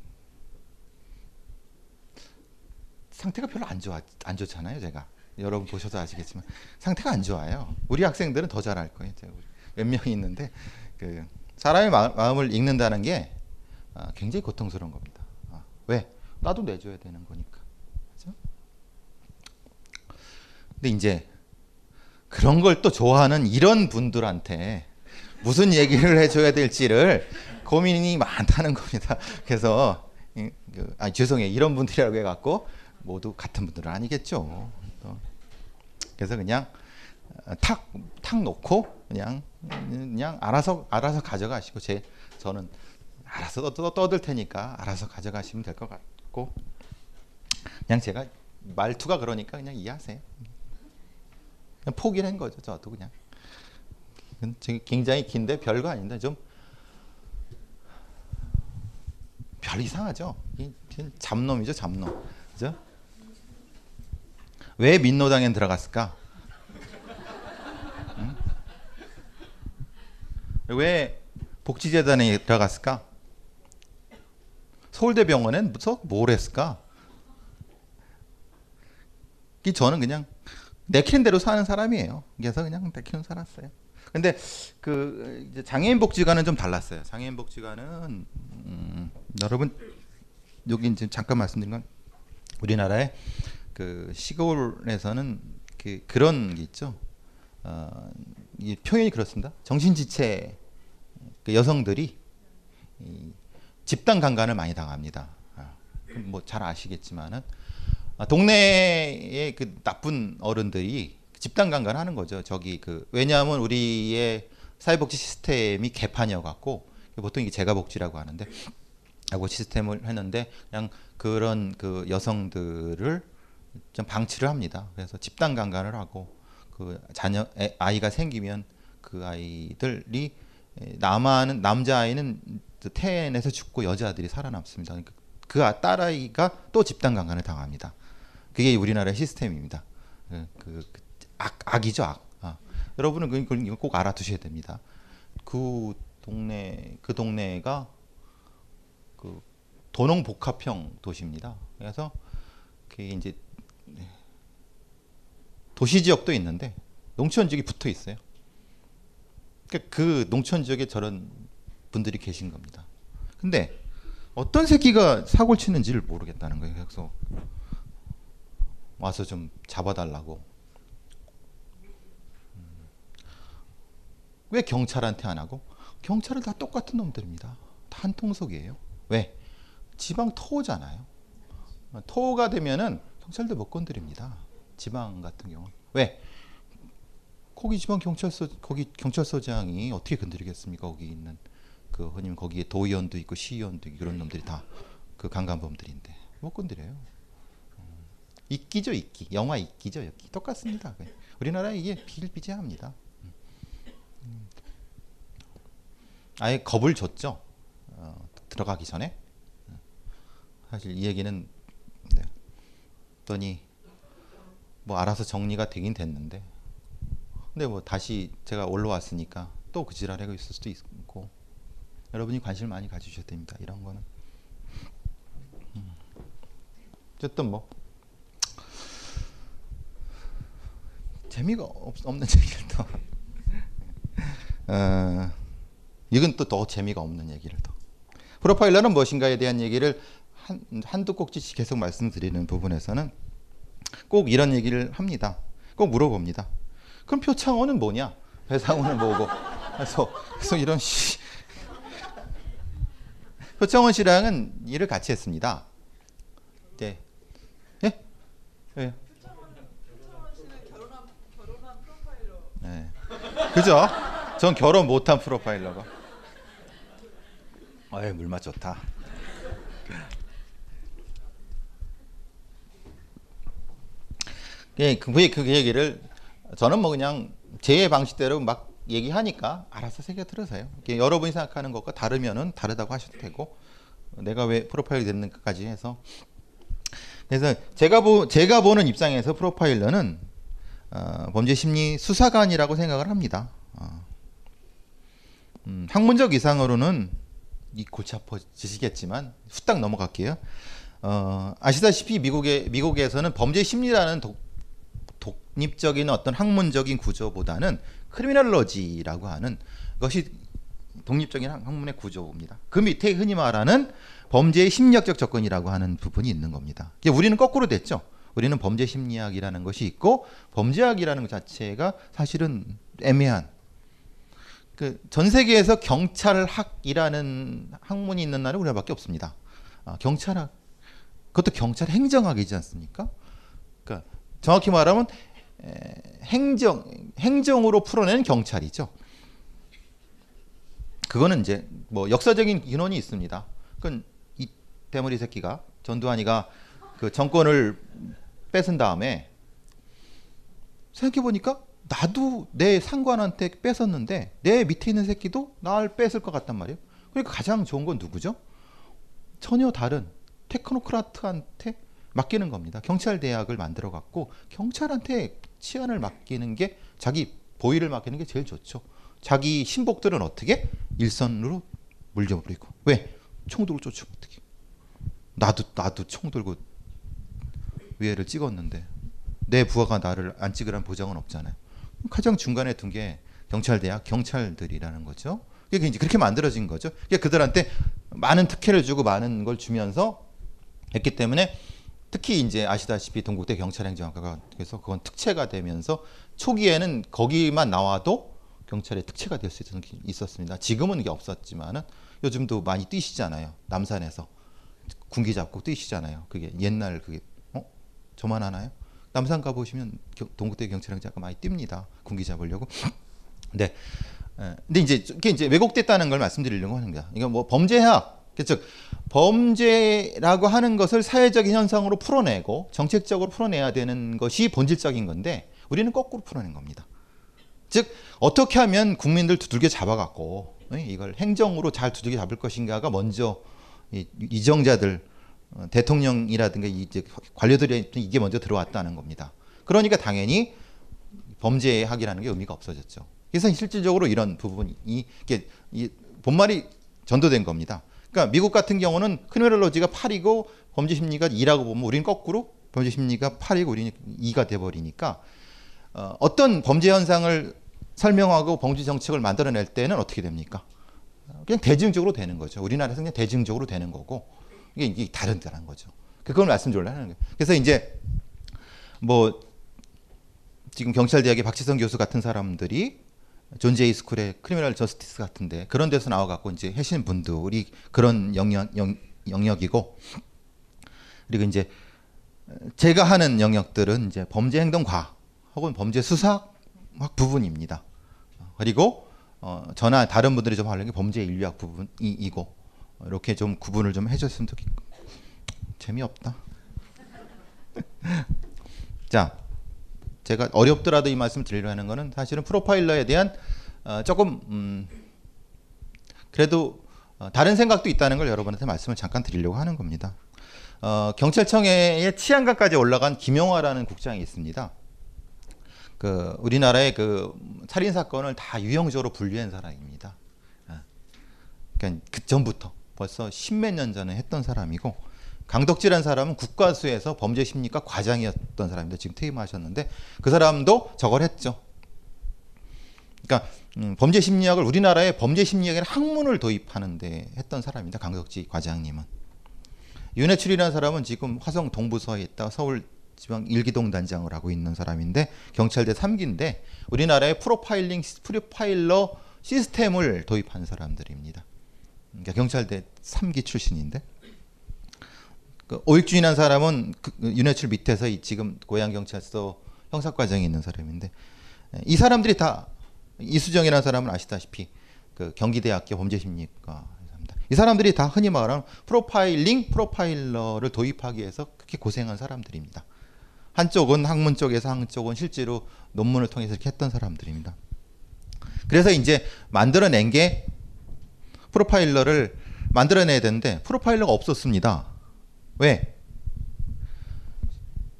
상태가 별로 안 좋아 안 좋잖아요, 제가. 여러분 보셔도 아시겠지만 상태가 안 좋아요. 우리 학생들은 더 잘할 거예요. 몇 명이 있는데 그 사람의 마음, 을 읽는다는 게 아, 굉장히 고통스러운 겁니다. 아, 왜? 나도 내줘야 되는 거니까. 그죠? 근데 이제 그런 걸 또 좋아하는 이런 분들한테 무슨 얘기를 해줘야 될지를 고민이 많다는 겁니다. 그래서 아 죄송해요 이런 분들이라고 해갖고 모두 같은 분들은 아니겠죠. 그래서 그냥 탁 탁 놓고 그냥 그냥 알아서 알아서 가져가시고 제 저는 알아서 떠, 떠들 테니까 알아서 가져가시면 될 것 같고 그냥 제가 말투가 그러니까 그냥 이해하세요. 그냥 포기를 한 거죠. 저도 그냥. 굉장히 긴데 별거 아닌데 좀 별 이상하죠. 이 잡놈이죠, 잡놈. 그죠? 왜 민노당엔 들어갔을까? 응? 왜 복지재단에 들어갔을까? 서울대병원엔 무슨 뭘 했을까? 이 저는 그냥 내키는 대로 사는 사람이에요. 그래서 그냥 내키는 살았어요. 근데 그 장애인 복지관은 좀 달랐어요. 장애인 복지관은 음, 여러분 여기 이제 잠깐 말씀드린 건 우리나라의 그 시골에서는 그 그런 게 있죠. 어, 이 표현이 그렇습니다. 정신지체 그 여성들이 이 집단 강간을 많이 당합니다. 아, 뭐잘 아시겠지만은 아, 동네의 그 나쁜 어른들이 집단 강간하는 거죠. 저기 그 왜냐하면 우리의 사회복지 시스템이 개판이어 갖고 보통 이게 재가복지라고 하는데 하고 시스템을 했는데 그냥 그런 그 여성들을 좀 방치를 합니다. 그래서 집단 강간을 하고 그 자녀 아이가 생기면 그 아이들이 남아는 남자 아이는 태에서 죽고 여자들이 살아남습니다. 그러니까 그 딸아이가 또 집단 강간을 당합니다. 그게 우리나라의 시스템입니다. 그, 그, 그 악, 악이죠, 악. 아. 여러분은 그걸 꼭 알아두셔야 됩니다. 그 동네, 그 동네가 그 도농 복합형 도시입니다. 그래서 그게 이제 도시 지역도 있는데 농촌 지역이 붙어 있어요. 그러니까 그 농촌 지역에 저런 분들이 계신 겁니다. 근데 어떤 새끼가 사고를 치는지를 모르겠다는 거예요. 그래서 와서 좀 잡아달라고. 음. 왜 경찰한테 안 하고? 경찰은 다 똑같은 놈들입니다. 다 한 통속이에요. 왜? 지방 토호잖아요. 토호가 되면은 경찰도 못 건드립니다. 지방 같은 경우. 왜? 거기 지방 경찰서 거기 경찰서장이 어떻게 건드리겠습니까? 거기 있는 그 흔히 거기에 도의원도 있고 시의원도 있고 그런 놈들이 다 그 강간범들인데 못 건드려요. 이끼죠, 이끼. 영화 이끼죠, 이끼. 똑같습니다. 우리나라 이게 비일비재합니다. 음. 아예 겁을 줬죠. 어, 들어가기 전에. 사실 이 얘기는 네. 더니 뭐 알아서 정리가 되긴 됐는데 근데 뭐 다시 제가 올라왔으니까 또 그 지랄하고 있을 수도 있고 여러분이 관심을 많이 가지셔야 됩니다. 이런 거는 음. 어쨌든 뭐 재미가 없, 없는 얘기를 또 <laughs> 어, 이건 또 더 재미가 없는 얘기를 또 프로파일러는 무엇인가에 대한 얘기를 한, 한두 꼭지씩 계속 말씀드리는 부분에서는 꼭 이런 얘기를 합니다. 꼭 물어봅니다. 그럼 표창원은 뭐냐? 배상훈은 뭐고? 그래서, 그래서 이런 씨. <laughs> 표창원 씨랑은 일을 같이 했습니다. 네. 예? 예? 네. 그죠? 전 결혼 못한 프로파일러가. 어이, 물맛 좋다. 예, 그, 그, 그 얘기를 저는 뭐 그냥 제 방식대로 막 얘기하니까 알아서 새겨 들으세요. 여러분이 생각하는 것과 다르면은 다르다고 하셔도 되고 내가 왜 프로파일이 됐는가까지 해서 그래서 제가 보 제가 보는 입장에서 프로파일러는 어, 범죄 심리 수사관이라고 생각을 합니다. 어. 음, 학문적 이상으로는 이 골치 아파지시겠지만 후딱 넘어갈게요. 어, 아시다시피 미국에 미국에서는 범죄 심리라는 독, 독립적인 어떤 학문적인 구조보다는 크리미널러지라고 하는 것이 독립적인 학문의 구조입니다. 그 밑에 흔히 말하는 범죄의 심리학적 접근이라고 하는 부분이 있는 겁니다. 우리는 거꾸로 됐죠. 우리는 범죄 심리학이라는 것이 있고 범죄학이라는 것 자체가 사실은 애매한 그 전 세계에서 경찰학이라는 학문이 있는 나라는 우리나라밖에 없습니다. 아, 경찰학 그것도 경찰 행정학이지 않습니까? 그러니까 정확히 말하면 행정 행정으로 풀어내는 경찰이죠. 그거는 이제 뭐 역사적인 근원이 있습니다. 그건 이 대머리 새끼가 전두환이가 그 정권을 뺏은 다음에 생각해 보니까 나도 내 상관한테 뺏었는데 내 밑에 있는 새끼도 날 뺏을 것 같단 말이에요. 그러니까 가장 좋은 건 누구죠? 전혀 다른 테크노크라트한테 맡기는 겁니다. 경찰 대학을 만들어 갖고 경찰한테 치안을 맡기는 게 자기 보위를 맡기는 게 제일 좋죠. 자기 신복들은 어떻게 일선으로 물려버리고 왜 총 들고 쫓으면 어떻게? 나도 나도 총 들고 위해를 찍었는데 내 부하가 나를 안 찍으라는 보장은 없잖아요. 가장 중간에 둔 게 경찰대학 경찰들이라는 거죠. 그게 이제 그렇게 만들어진 거죠. 그게 그들한테 많은 특혜를 주고 많은 걸 주면서 했기 때문에 특히 이제 아시다시피 동국대 경찰행정학과가 그래서 그건 특채가 되면서 초기에는 거기만 나와도 경찰의 특채가 될 수 있었습니다. 지금은 이게 없었지만은 요즘도 많이 뛰시잖아요. 남산에서 군기 잡고 뛰시잖아요. 그게 옛날 그게 어 저만 하나요? 남산 가 보시면 동국대 경찰행정학과 많이 뜁니다. 군기 잡으려고. <laughs> 네. 근데 이제 이게 이제 왜곡됐다는 걸 말씀드리려고 하는 거야. 이거 뭐 범죄학 즉 범죄라고 하는 것을 사회적인 현상으로 풀어내고 정책적으로 풀어내야 되는 것이 본질적인 건데 우리는 거꾸로 풀어낸 겁니다. 즉 어떻게 하면 국민들 두들겨 잡아갖고 이걸 행정으로 잘 두들겨 잡을 것인가가 먼저 이정자들 어, 대통령이라든가 이제 관료들이 이게 먼저 들어왔다는 겁니다. 그러니까 당연히 범죄학이라는 게 의미가 없어졌죠. 그래서 실질적으로 이런 부분이 이게 본말이 전도된 겁니다. 그러니까 미국 같은 경우는 크리미널로지가 8이고 범죄 심리가 2라고 보면 우리는 거꾸로 범죄 심리가 8이고 우리는 2가 돼 버리니까 어, 어떤 범죄 현상을 설명하고 범죄 정책을 만들어낼 때는 어떻게 됩니까? 그냥 대증적으로 되는 거죠. 우리나라에서 그냥 대증적으로 되는 거고 이게, 이게 다른다는 거죠. 그걸 말씀드리려고 하는 거예요. 그래서 이제 뭐 지금 경찰대학의 박지선 교수 같은 사람들이 John Jay School의 Criminal Justice 같은데 그런 데서 나와 갖고 이제 하시는 분들이 그런 영역 영, 영역이고 그리고 이제 제가 하는 영역들은 이제 범죄 행동과 혹은 범죄 수사학 부분입니다. 그리고 어, 저나 다른 분들이 좀 하려는 게 범죄 인류학 부분이고 이렇게 좀 구분을 좀 해줬으면 좋겠고 재미없다. <laughs> 자, 제가 어렵더라도 이 말씀 드리려는 거는 사실은 프로파일러에 대한 어, 조금 음, 그래도 어, 다른 생각도 있다는 걸 여러분한테 말씀을 잠깐 드리려고 하는 겁니다. 어, 경찰청의 치안관까지 올라간 김용화라는 국장이 있습니다. 그 우리나라의 그 살인 사건을 다 유형적으로 분류한 사람입니다. 아, 그러니까 그 전부터 벌써 십몇 년 전에 했던 사람이고 강덕지라는 사람은 국가수에서 범죄 심리과 과장이었던 사람인데 지금 퇴임하셨는데 그 사람도 저걸 했죠. 그러니까 음, 범죄 심리학을 우리나라의 범죄 심리학에 학문을 도입하는데 했던 사람입니다. 강덕지 과장님은. 윤해출이라는 사람은 지금 화성 동부서에 있다 서울 지방 일기동 단장을 하고 있는 사람인데 경찰대 3기인데 우리나라의 프로파일링 프로파일러 시스템을 도입한 사람들입니다. 그러니까 경찰대 3기 출신인데 그 오익준이라는 사람은 그 윤해출 밑에서 이 지금 고양경찰서 형사과정에 있는 사람인데 이 사람들이 다 이수정이라는 사람은 아시다시피 그 경기대학교 범죄심리과 이 사람들이 다 흔히 말하는 프로파일링 프로파일러를 도입하기 위해서 그렇게 고생한 사람들입니다. 한쪽은 학문 쪽에서 한쪽은 실제로 논문을 통해서 이렇게 했던 사람들입니다. 그래서 이제 만들어낸 게 프로파일러를 만들어내야 되는데 프로파일러가 없었습니다. 왜?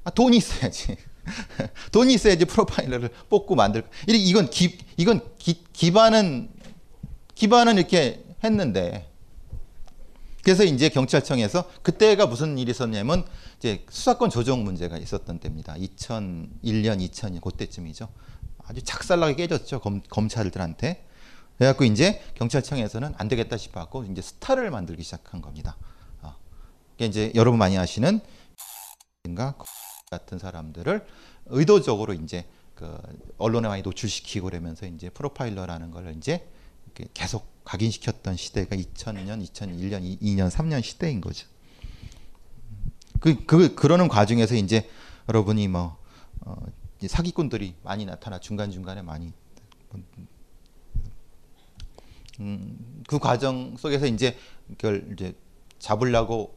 아, 돈이 있어야지. <laughs> 돈이 있어야지 프로파일러를 뽑고 만들. 이건 기, 이건 기, 기반은 기반은 이렇게 했는데 그래서 이제 경찰청에서 그때가 무슨 일이 있었냐면 이제 수사권 조정 문제가 있었던 때입니다. 2001년, 2002년 그때쯤이죠. 아주 작살나게 깨졌죠 검, 검찰들한테. 그래갖고 이제 경찰청에서는 안 되겠다 싶어갖고 이제 스타를 만들기 시작한 겁니다. 어. 이제 여러분 많이 아시는 같은 사람들을 의도적으로 이제 그 언론에 많이 노출시키고 그러면서 이제 프로파일러라는 걸 이제 계속 각인시켰던 시대가 2000년, 2001년, 2년, 3년 시대인 거죠. 그, 그, 그러는 과정에서 이제 여러분이 뭐, 어, 사기꾼들이 많이 나타나 중간중간에 많이 음, 그 과정 속에서 이제 그걸 이제 잡으려고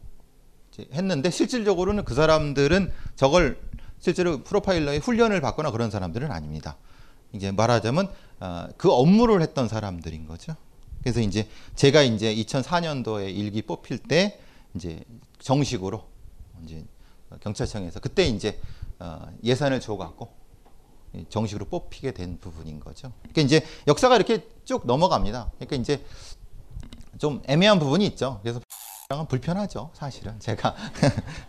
이제 했는데 실질적으로는 그 사람들은 저걸 실제로 프로파일러의 훈련을 받거나 그런 사람들은 아닙니다. 이제 말하자면 어, 그 업무를 했던 사람들인 거죠. 그래서 이제 제가 이제 2004년도에 일기 뽑힐 때 이제 정식으로 이제 경찰청에서 그때 이제 어, 예산을 줘갖고 정식으로 뽑히게 된 부분인 거죠. 그러니까 이제 역사가 이렇게 쭉 넘어갑니다. 그러니까 이제 좀 애매한 부분이 있죠. 그래서 은 불편하죠, 사실은 제가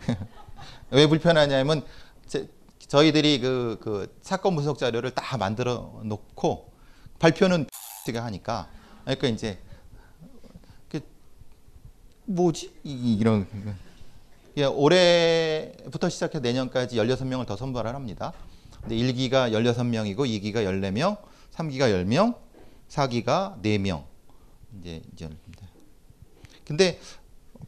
<laughs> 왜 불편하냐면 제, 저희들이 그, 그 사건 분석 자료를 다 만들어 놓고 발표는 가 하니까 그러니까 이제 그 뭐지 이- 이런 예, 올해부터 시작해 내년까지 16명을 더 선발을 합니다. 근데 1기가 16명이고 2기가 14명, 3기가 10명, 4기가 4명. 이제 이제 근데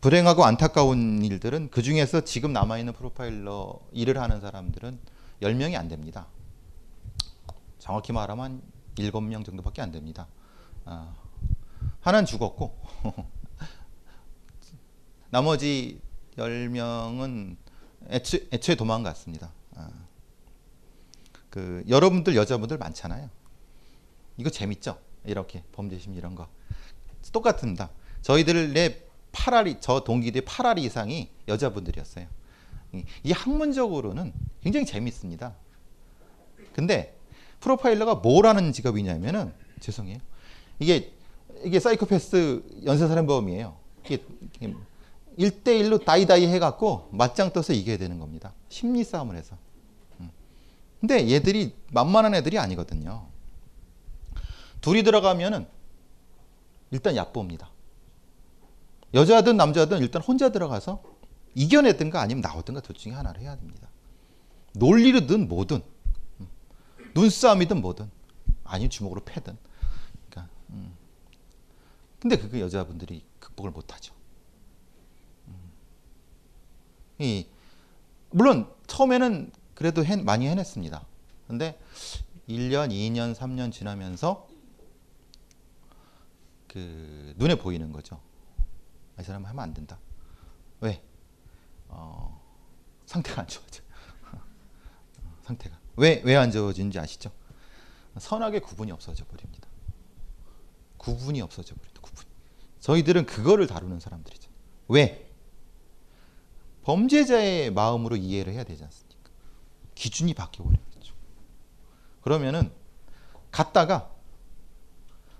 불행하고 안타까운 일들은 그 중에서 지금 남아 있는 프로파일러 일을 하는 사람들은 10명이 안 됩니다. 정확히 말하면 7명 정도밖에 안 됩니다. 아, 하나는 죽었고 <laughs> 나머지 10명은 애초, 애초에 도망갔습니다. 아, 그 여러분들 여자분들 많잖아요. 이거 재밌죠? 이렇게 범죄심 이런 거 똑같습니다. 저희들의 8알 저 동기들의 8알 이상이 여자분들이었어요. 이- 이 학문적으로는 굉장히 재밌습니다. 근데 프로파일러가 뭐라는 직업이냐면은 죄송해요. 이게 이게 사이코패스 연쇄살인범이에요. 이게 1대1로 다이다이 해갖고 맞짱 떠서 이겨야 되는 겁니다. 심리 싸움을 해서. 음. 근데 얘들이 만만한 애들이 아니거든요. 둘이 들어가면은 일단 얕봅니다. 여자든 남자든 일단 혼자 들어가서 이겨내든가 아니면 나오든가 둘 중에 하나를 해야 됩니다. 논리로든 뭐든 음. 눈싸움이든 뭐든 아니면 주먹으로 패든 그러니까 음. 근데 그거 여자분들이 극복을 못하죠. 음. 이 물론 처음에는 그래도 해- 많이 해냈습니다. 근데 1년, 2년, 3년 지나면서 그 눈에 보이는 거죠. 아, 이 사람 하면 안 된다. 왜? 어, 상태가 안 좋아져. <laughs> 상태가 왜 왜 안 좋아지는지 아시죠? 선악의 구분이 없어져 버립니다. 구분이 없어져 버린다. 구분. 저희들은 그거를 다루는 사람들이죠. 왜? 범죄자의 마음으로 이해를 해야 되지 않습니까? 기준이 바뀌어 버리죠. 그러면은 갔다가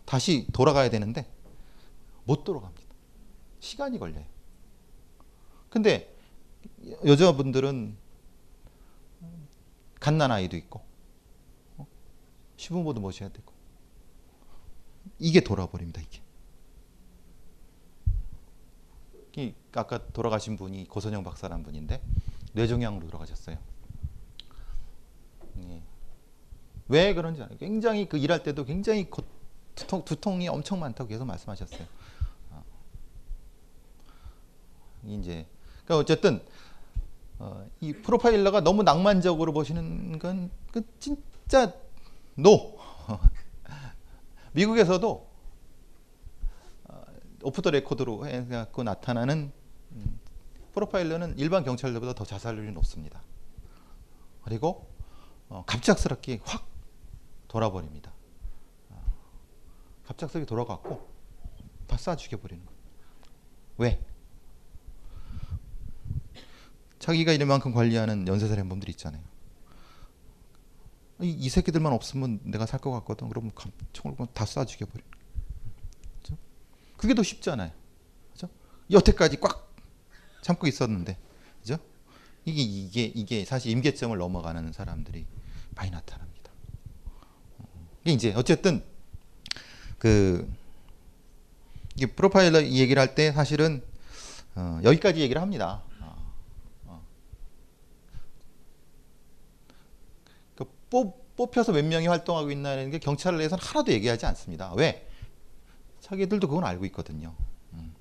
다시 돌아가야 되는데 못 돌아갑니다. 시간이 걸려요. 근데 여자분들은 갓난 아이도 있고 어? 시부모도 모셔야 되고 이게 돌아버립니다. 이게. 이 아까 돌아가신 분이 고선영 박사라는 분인데 뇌종양으로 돌아가셨어요. 예. 왜 그런지 알아요. 굉장히 그 일할 때도 굉장히 고, 두통, 두통이 엄청 많다고 계속 말씀하셨어요. 어. 이제 그러니까 어쨌든 어, 이 프로파일러가 너무 낭만적으로 보시는 건 그 진짜 no. <laughs> 미국에서도 어, 오프 더 레코드로 해갖고 나타나는 음, 프로파일러는 일반 경찰들보다 더 자살률이 높습니다. 그리고 어, 갑작스럽게 확 돌아버립니다. 어, 갑작스럽게 돌아갔고 다 쏴 죽여버리는 거예요. 왜? 자기가 이만큼 관리하는 연쇄살인범들 있잖아요. 이, 이 새끼들만 없으면 내가 살 것 같거든. 그러면 감- 총을 다쏴 죽여버려. 그죠? 그게 더 쉽잖아요. 그죠? 여태까지 꽉 참고 있었는데, 그죠? 이게 이게 이게 사실 임계점을 넘어가는 사람들이 많이 나타납니다. 이게 이제 어쨌든 그 프로파일러 이 얘기를 할 때 사실은 어, 여기까지 얘기를 합니다. 어, 어. 그 뽑, 뽑혀서 몇 명이 활동하고 있나는 게 경찰을 내에서는 하나도 얘기하지 않습니다. 왜? 자기들도 그건 알고 있거든요. 음.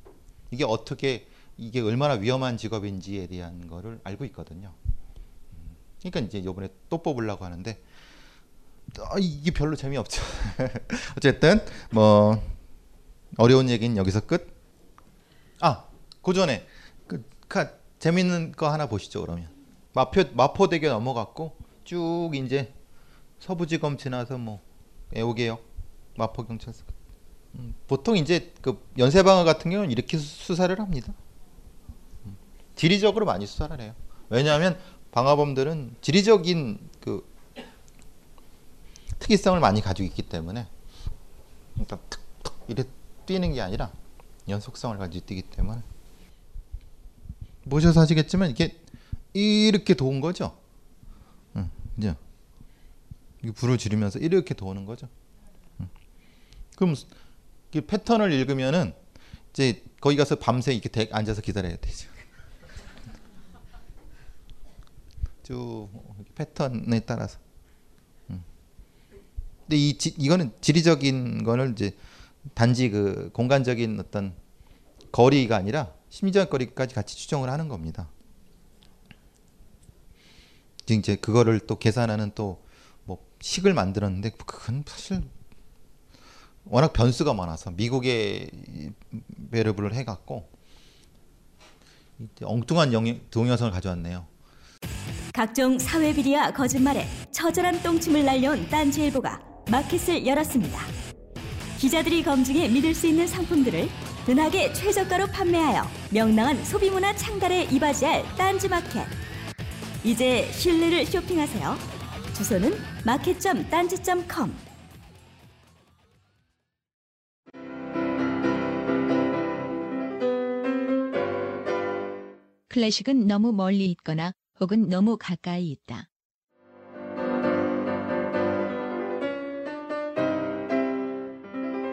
이게 어떻게 이게 얼마나 위험한 직업인지에 대한 거를 알고 있거든요. 음. 그러니까 이제 이번에 또 뽑으려고 하는데 아, 이게 별로 재미없죠. <laughs> 어쨌든 뭐 어려운 얘기는 여기서 끝. 아, 그 전에 그, 그 재밌는 거 하나 보시죠. 그러면 마포 마포대교 넘어갔고 쭉 이제 서부지검 지나서 뭐 애호개역 마포 경찰서. 음, 보통 이제 그 연쇄방어 같은 경우는 이렇게 수- 수사를 합니다. 음, 지리적으로 많이 수사를 해요. 왜냐하면 방화범들은 지리적인 그 특이성을 많이 가지고 있기 때문에 그러니까 툭툭 이래 뛰는 게 아니라 연속성을 가지고 뛰기 때문에 보셔서 하시겠지만 이게 이렇게 도는 거죠. 응, 이제 이 불을 지르면서 이렇게 도는 거죠. 응. 그럼 이 패턴을 읽으면은 이제 거기 가서 밤새 이렇게 대- 앉아서 기다려야 되죠. <laughs> 쭉 패턴에 따라서. 음. 근데 이 지, 이거는 지리적인 거를 이제 단지 그 공간적인 어떤 거리가 아니라 심리적 거리까지 같이 추정을 하는 겁니다. 지금 이제 그거를 또 계산하는 또 뭐 식을 만들었는데 그건 사실 워낙 변수가 많아서 미국에 배려부를 해갖고 엉뚱한 동영상을 가져왔네요. 각종 사회 비리와 거짓말에 처절한 똥침을 날려온 딴지일보가 마켓을 열었습니다. 기자들이 검증해 믿을 수 있는 상품들을 은하계 최저가로 판매하여 명랑한 소비문화 창달에 이바지할 딴지마켓. 이제 신뢰를 쇼핑하세요. 주소는 마켓.딴지.com 클래식은 너무 멀리 있거나 혹은 너무 가까이 있다.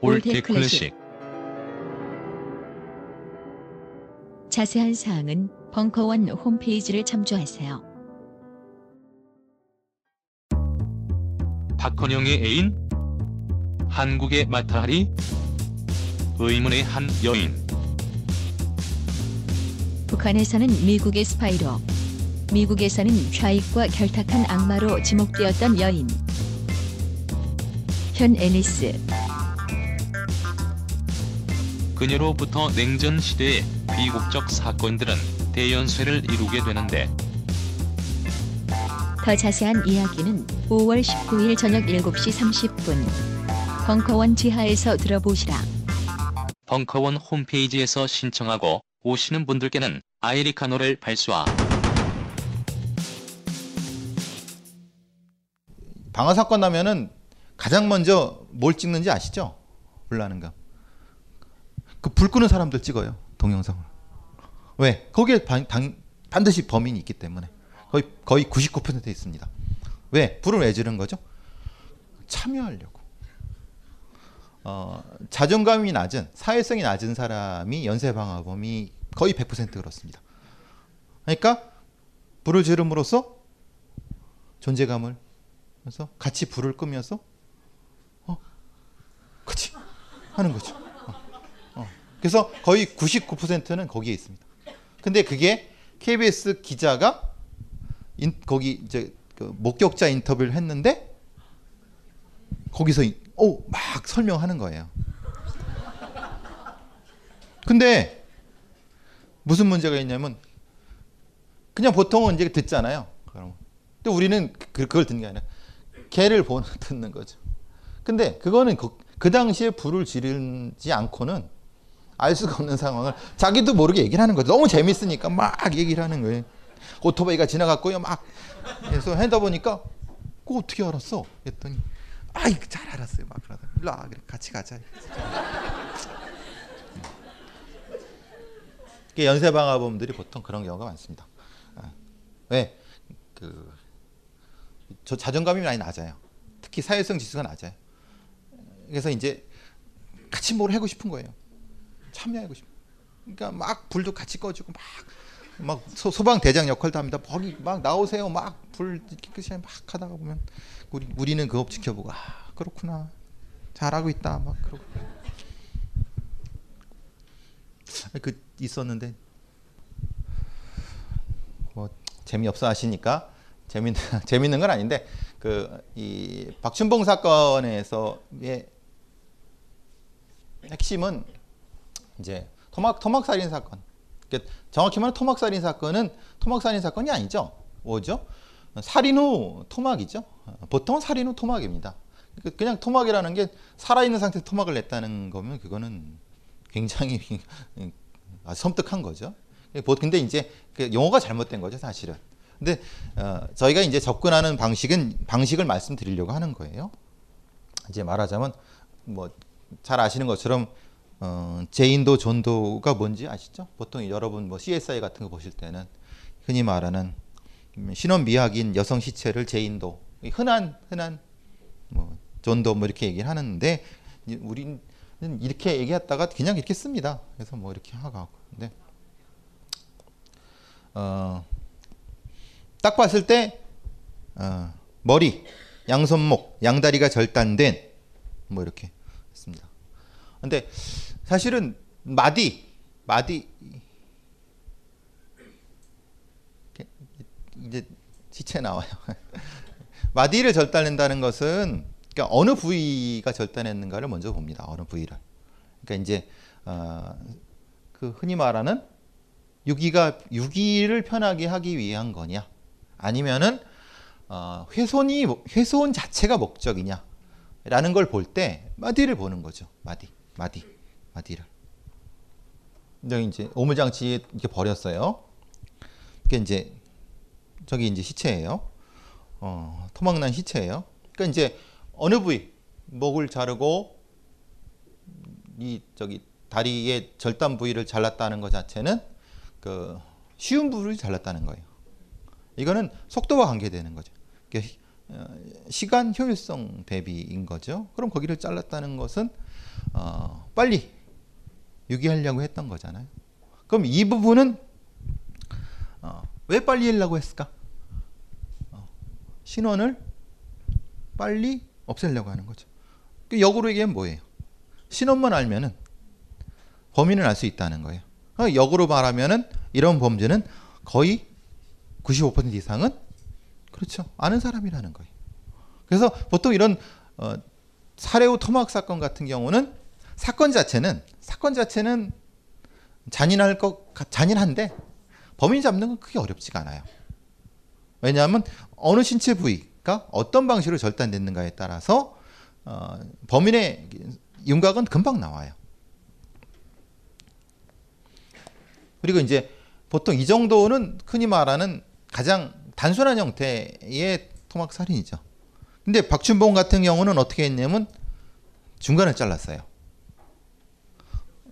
올드 클래식 자세한 사항은 벙커원 홈페이지를 참조하세요. 박헌영의 애인? 한국의 마타하리? 의문의 한 여인. 북한에서는 미국의 스파이로, 미국에서는 좌익과 결탁한 악마로 지목되었던 여인. 현 애니스, 그녀로부터 냉전 시대의 비국적 사건들은 대연쇄를 이루게 되는데 더 자세한 이야기는 5월 19일 저녁 7시 30분 벙커원 지하에서 들어보시라. 벙커원 홈페이지에서 신청하고 오시는 분들께는 아이리카노를 발수하 방화 사건 나면은 가장 먼저 뭘 찍는지 아시죠? 불나는가? 그 불 끄는 사람들 찍어요 동영상을. 왜? 거기에 반, 당, 반드시 범인이 있기 때문에 거의 거의 99% 있습니다. 왜? 불을 왜 지른 거죠? 참여하려고. 어, 자존감이 낮은 사회성이 낮은 사람이 연쇄방화범이 거의 100% 그렇습니다. 그러니까 불을 지름으로써 존재감을 그래서 같이 불을 끄면서 어, 그치 하는 거죠. 어, 어. 그래서 거의 99%는 거기에 있습니다. 근데 그게 KBS 기자가 인, 거기 이제 그 목격자 인터뷰를 했는데 거기서 오, 막 설명하는 거예요. 근데 무슨 문제가 있냐면 그냥 보통은 이제 듣잖아요. 그럼. 근데 우리는 그, 그걸 듣는 게 아니라 개를 보는 <laughs> 듣는 거죠. 근데 그거는 그, 그 당시에 불을 지르지 않고는 알 수가 없는 상황을 자기도 모르게 얘기를 하는 거죠. 너무 재밌으니까 막 얘기를 하는 거예요. 오토바이가 지나갔고요. 막 그래서 하다 보니까 그거 어떻게 알았어? 했더니 아이 잘 알았어요. 막 그러다 일로 와 그래 같이 가자. 연쇄방화범들이 보통 그런 경우가 많습니다. 아, 왜? 그, 저 자존감이 많이 낮아요. 특히 사회성 지수가 낮아요. 그래서 이제 같이 뭘 하고 싶은 거예요. 참여하고 싶어. 그러니까 막 불도 같이 꺼주고 막, 막 소, 소방 대장 역할도 합니다. 거기 막 나오세요. 막불 깨끗이 막 하다가 보면 우리, 우리는 그거 지켜보고 아, 그렇구나. 잘하고 있다 막 그러고 그 있었는데 뭐 재미없어 하시니까 재밌는 <laughs> 재밌는 건 아닌데 그 이 박춘봉 사건에서의 핵심은 이제 토막 토막 살인 사건. 그러니까 정확히 말하면 토막 살인 사건은 토막 살인 사건이 아니죠. 뭐죠? 살인 후 토막이죠. 보통 살인 후 토막입니다. 그러니까 그냥 토막이라는 게 살아있는 상태에서 토막을 냈다는 거면 그거는 굉장히 <laughs> 섬뜩한 거죠. 근데 이제 그 용어가 잘못된 거죠, 사실은. 근데 어, 저희가 이제 접근하는 방식은 방식을 말씀드리려고 하는 거예요. 이제 말하자면 뭐 잘 아시는 것처럼 어, Jane Doe John Doe가 뭔지 아시죠? 보통 여러분 뭐 CSI 같은 거 보실 때는 흔히 말하는 신원 미확인 여성 시체를 Jane Doe 흔한 흔한 뭐 전도 뭐 이렇게 얘기를 하는데 우리는 이렇게 얘기했다가 그냥 이렇게 씁니다. 그래서 뭐 이렇게 하고 근데 어. 딱 봤을 때 어, 머리, 양손목, 양다리가 절단된 뭐 이렇게 했습니다. 근데 사실은 마디, 마디 이제 시체 나와요. <laughs> 마디를 절단낸다는 것은 그러니까 어느 부위가 절단했는가를 먼저 봅니다. 어느 부위를. 그러니까 이제 어, 그 흔히 말하는 유기가 유기를 편하게 하기 위한 거냐? 아니면은 어, 훼손이 훼손 자체가 목적이냐라는 걸 볼 때 마디를 보는 거죠. 마디, 마디, 마디를. 여기 이제 오물장치에 이렇게 버렸어요. 이게 이제 저기 이제 시체예요. 어, 토막난 시체예요. 그러니까 이제 어느 부위 목을 자르고 이 저기 다리의 절단 부위를 잘랐다는 것 자체는 그 쉬운 부위를 잘랐다는 거예요. 이거는 속도와 관계되는 거죠. 어, 시간 효율성 대비인 거죠. 그럼 거기를 잘랐다는 것은 어, 빨리 유기하려고 했던 거잖아요. 그럼 이 부분은 어, 왜 빨리 하려고 했을까? 어, 신원을 빨리 없애려고 하는 거죠. 그 역으로 얘기하면 뭐예요? 신원만 알면은 범인을 알 수 있다는 거예요. 어, 역으로 말하면은 이런 범죄는 거의 95% 이상은 그렇죠. 아는 사람이라는 거예요. 그래서 보통 이런 어, 살해 후 토막 사건 같은 경우는 사건 자체는 사건 자체는 잔인할 것 잔인한데 범인 잡는 건 크게 어렵지가 않아요. 왜냐하면 어느 신체 부위가 어떤 방식으로 절단됐는가에 따라서 어, 범인의 윤곽은 금방 나와요. 그리고 이제 보통 이 정도는 흔히 말하는 가장 단순한 형태의 토막 살인이죠. 근데 박춘봉 같은 경우는 어떻게 했냐면 중간을 잘랐어요.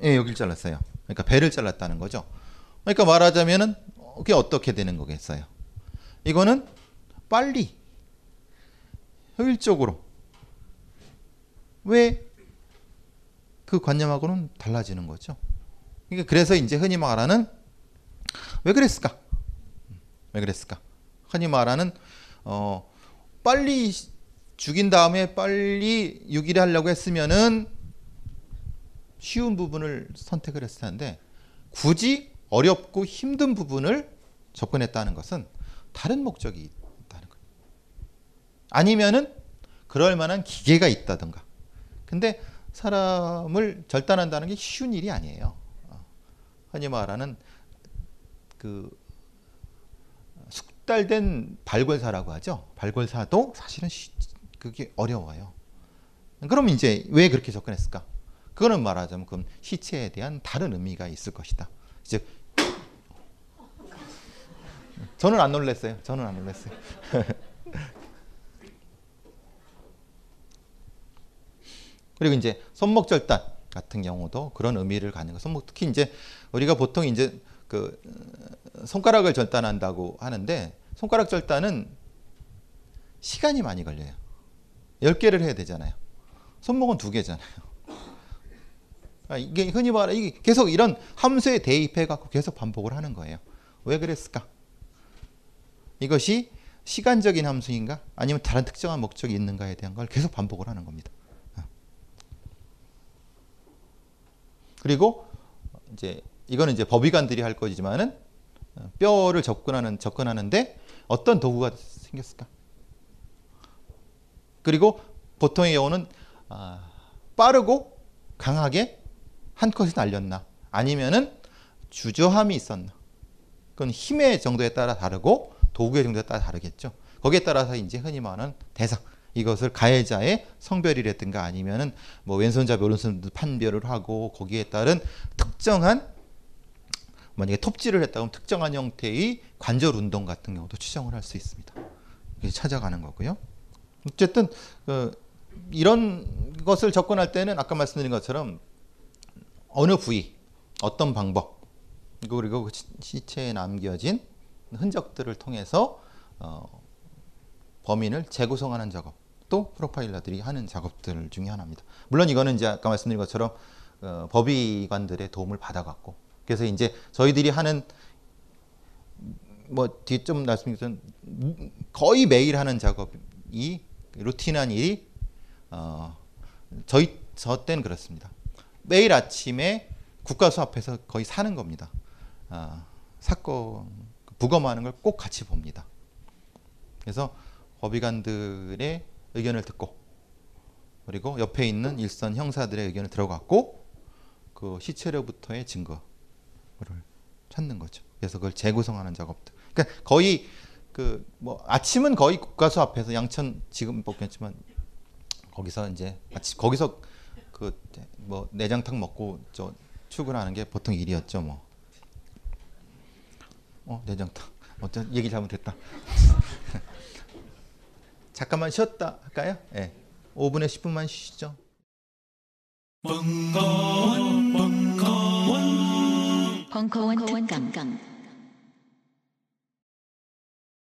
예, 여기를 잘랐어요. 그러니까 배를 잘랐다는 거죠. 그러니까 말하자면은 그게 어떻게 되는 거겠어요? 이거는 빨리 효율적으로 왜 그 관념하고는 달라지는 거죠. 그러니까 그래서 이제 흔히 말하는 왜 그랬을까? 왜 그랬을까? 흔히 말하는 어 빨리 죽인 다음에 빨리 유기를 하려고 했으면은 쉬운 부분을 선택을 했을 텐데 굳이 어렵고 힘든 부분을 접근했다는 것은 다른 목적이 있다는 거예요. 아니면은 그럴 만한 기계가 있다든가. 근데 사람을 절단한다는 게 쉬운 일이 아니에요. 어, 흔히 말하는 그 숙달된 발골사라고 하죠. 발골사도 사실은 그게 어려워요. 그럼 이제 왜 그렇게 접근했을까? 그거는 말하자면 그 시체에 대한 다른 의미가 있을 것이다. 이제 저는 안 놀랐어요. 저는 안 놀랐어요. <laughs> 그리고 이제 손목 절단 같은 경우도 그런 의미를 거. 손목 특히 이제 우리가 보통 이제 그 손가락을 절단한다고 하는데 손가락 절단은 시간이 많이 걸려요. 10개를 해야 되잖아요. 손목은 두 개잖아요. 아, 이게 흔히 말하 이게 계속 이런 함수에 대입해 갖고 계속 반복을 하는 거예요. 왜 그랬을까? 이것이 시간적인 함수인가? 아니면 다른 특정한 목적이 있는가에 대한 걸 계속 반복을 하는 겁니다. 아. 그리고 이제 이거는 이제 법의관들이 할 거지만은 어, 뼈를 접근하는 접근하는데 어떤 도구가 생겼을까? 그리고 보통의 경우는 아, 빠르고 강하게 한 컷이 날렸나 아니면은 주저함이 있었나 그건 힘의 정도에 따라 다르고 도구의 정도에 따라 다르겠죠. 거기에 따라서 이제 흔히 말하는 대상 이것을 가해자의 성별이라든가 아니면은 뭐 왼손잡이 오른손 판별을 하고 거기에 따른 특정한 만약에 톱질을 했다 면 특정한 형태의 관절 운동 같은 경우도 추정을 할 수 있습니다. 찾아가는 거고요. 어쨌든 그 이런 것을 접근할 때는 아까 말씀드린 것처럼 어느 부위, 어떤 방법 그리고 그 시체에 남겨진 흔적들을 통해서 어, 범인을 재구성하는 작업 또 프로파일러들이 하는 작업들 중에 하나입니다. 물론 이거는 이제 아까 말씀드린 것처럼 어, 법의관들의 도움을 받아갖고 그래서 이제 저희들이 하는 뭐 뒤에 좀 말씀드린 거의 매일 하는 작업이 루틴한 일이 어, 저희 저 때는 그렇습니다. 매일 아침에 국가수 앞에서 거의 사는 겁니다. 아, 사건 부검하는 걸 꼭 같이 봅니다. 그래서 법의관들의 의견을 듣고 그리고 옆에 있는 일선 형사들의 의견을 들어갔고 그 시체로부터의 증거를 찾는 거죠. 그래서 그걸 재구성하는 작업들. 그러니까 거의 그 뭐 아침은 거의 국가수 앞에서 양천 지금 뽑겠지만 거기서 이제 아침 거기서 그 뭐 내장탕 먹고 저 출근하는 게 보통 일이었죠 뭐. 어 내장탕. 어떤 얘기 잘못했다. <laughs> 잠깐만 쉬었다 할까요? 예. 네. 5분에 10분만 쉬시죠. 벙커원, 벙커원, 벙커원 특강.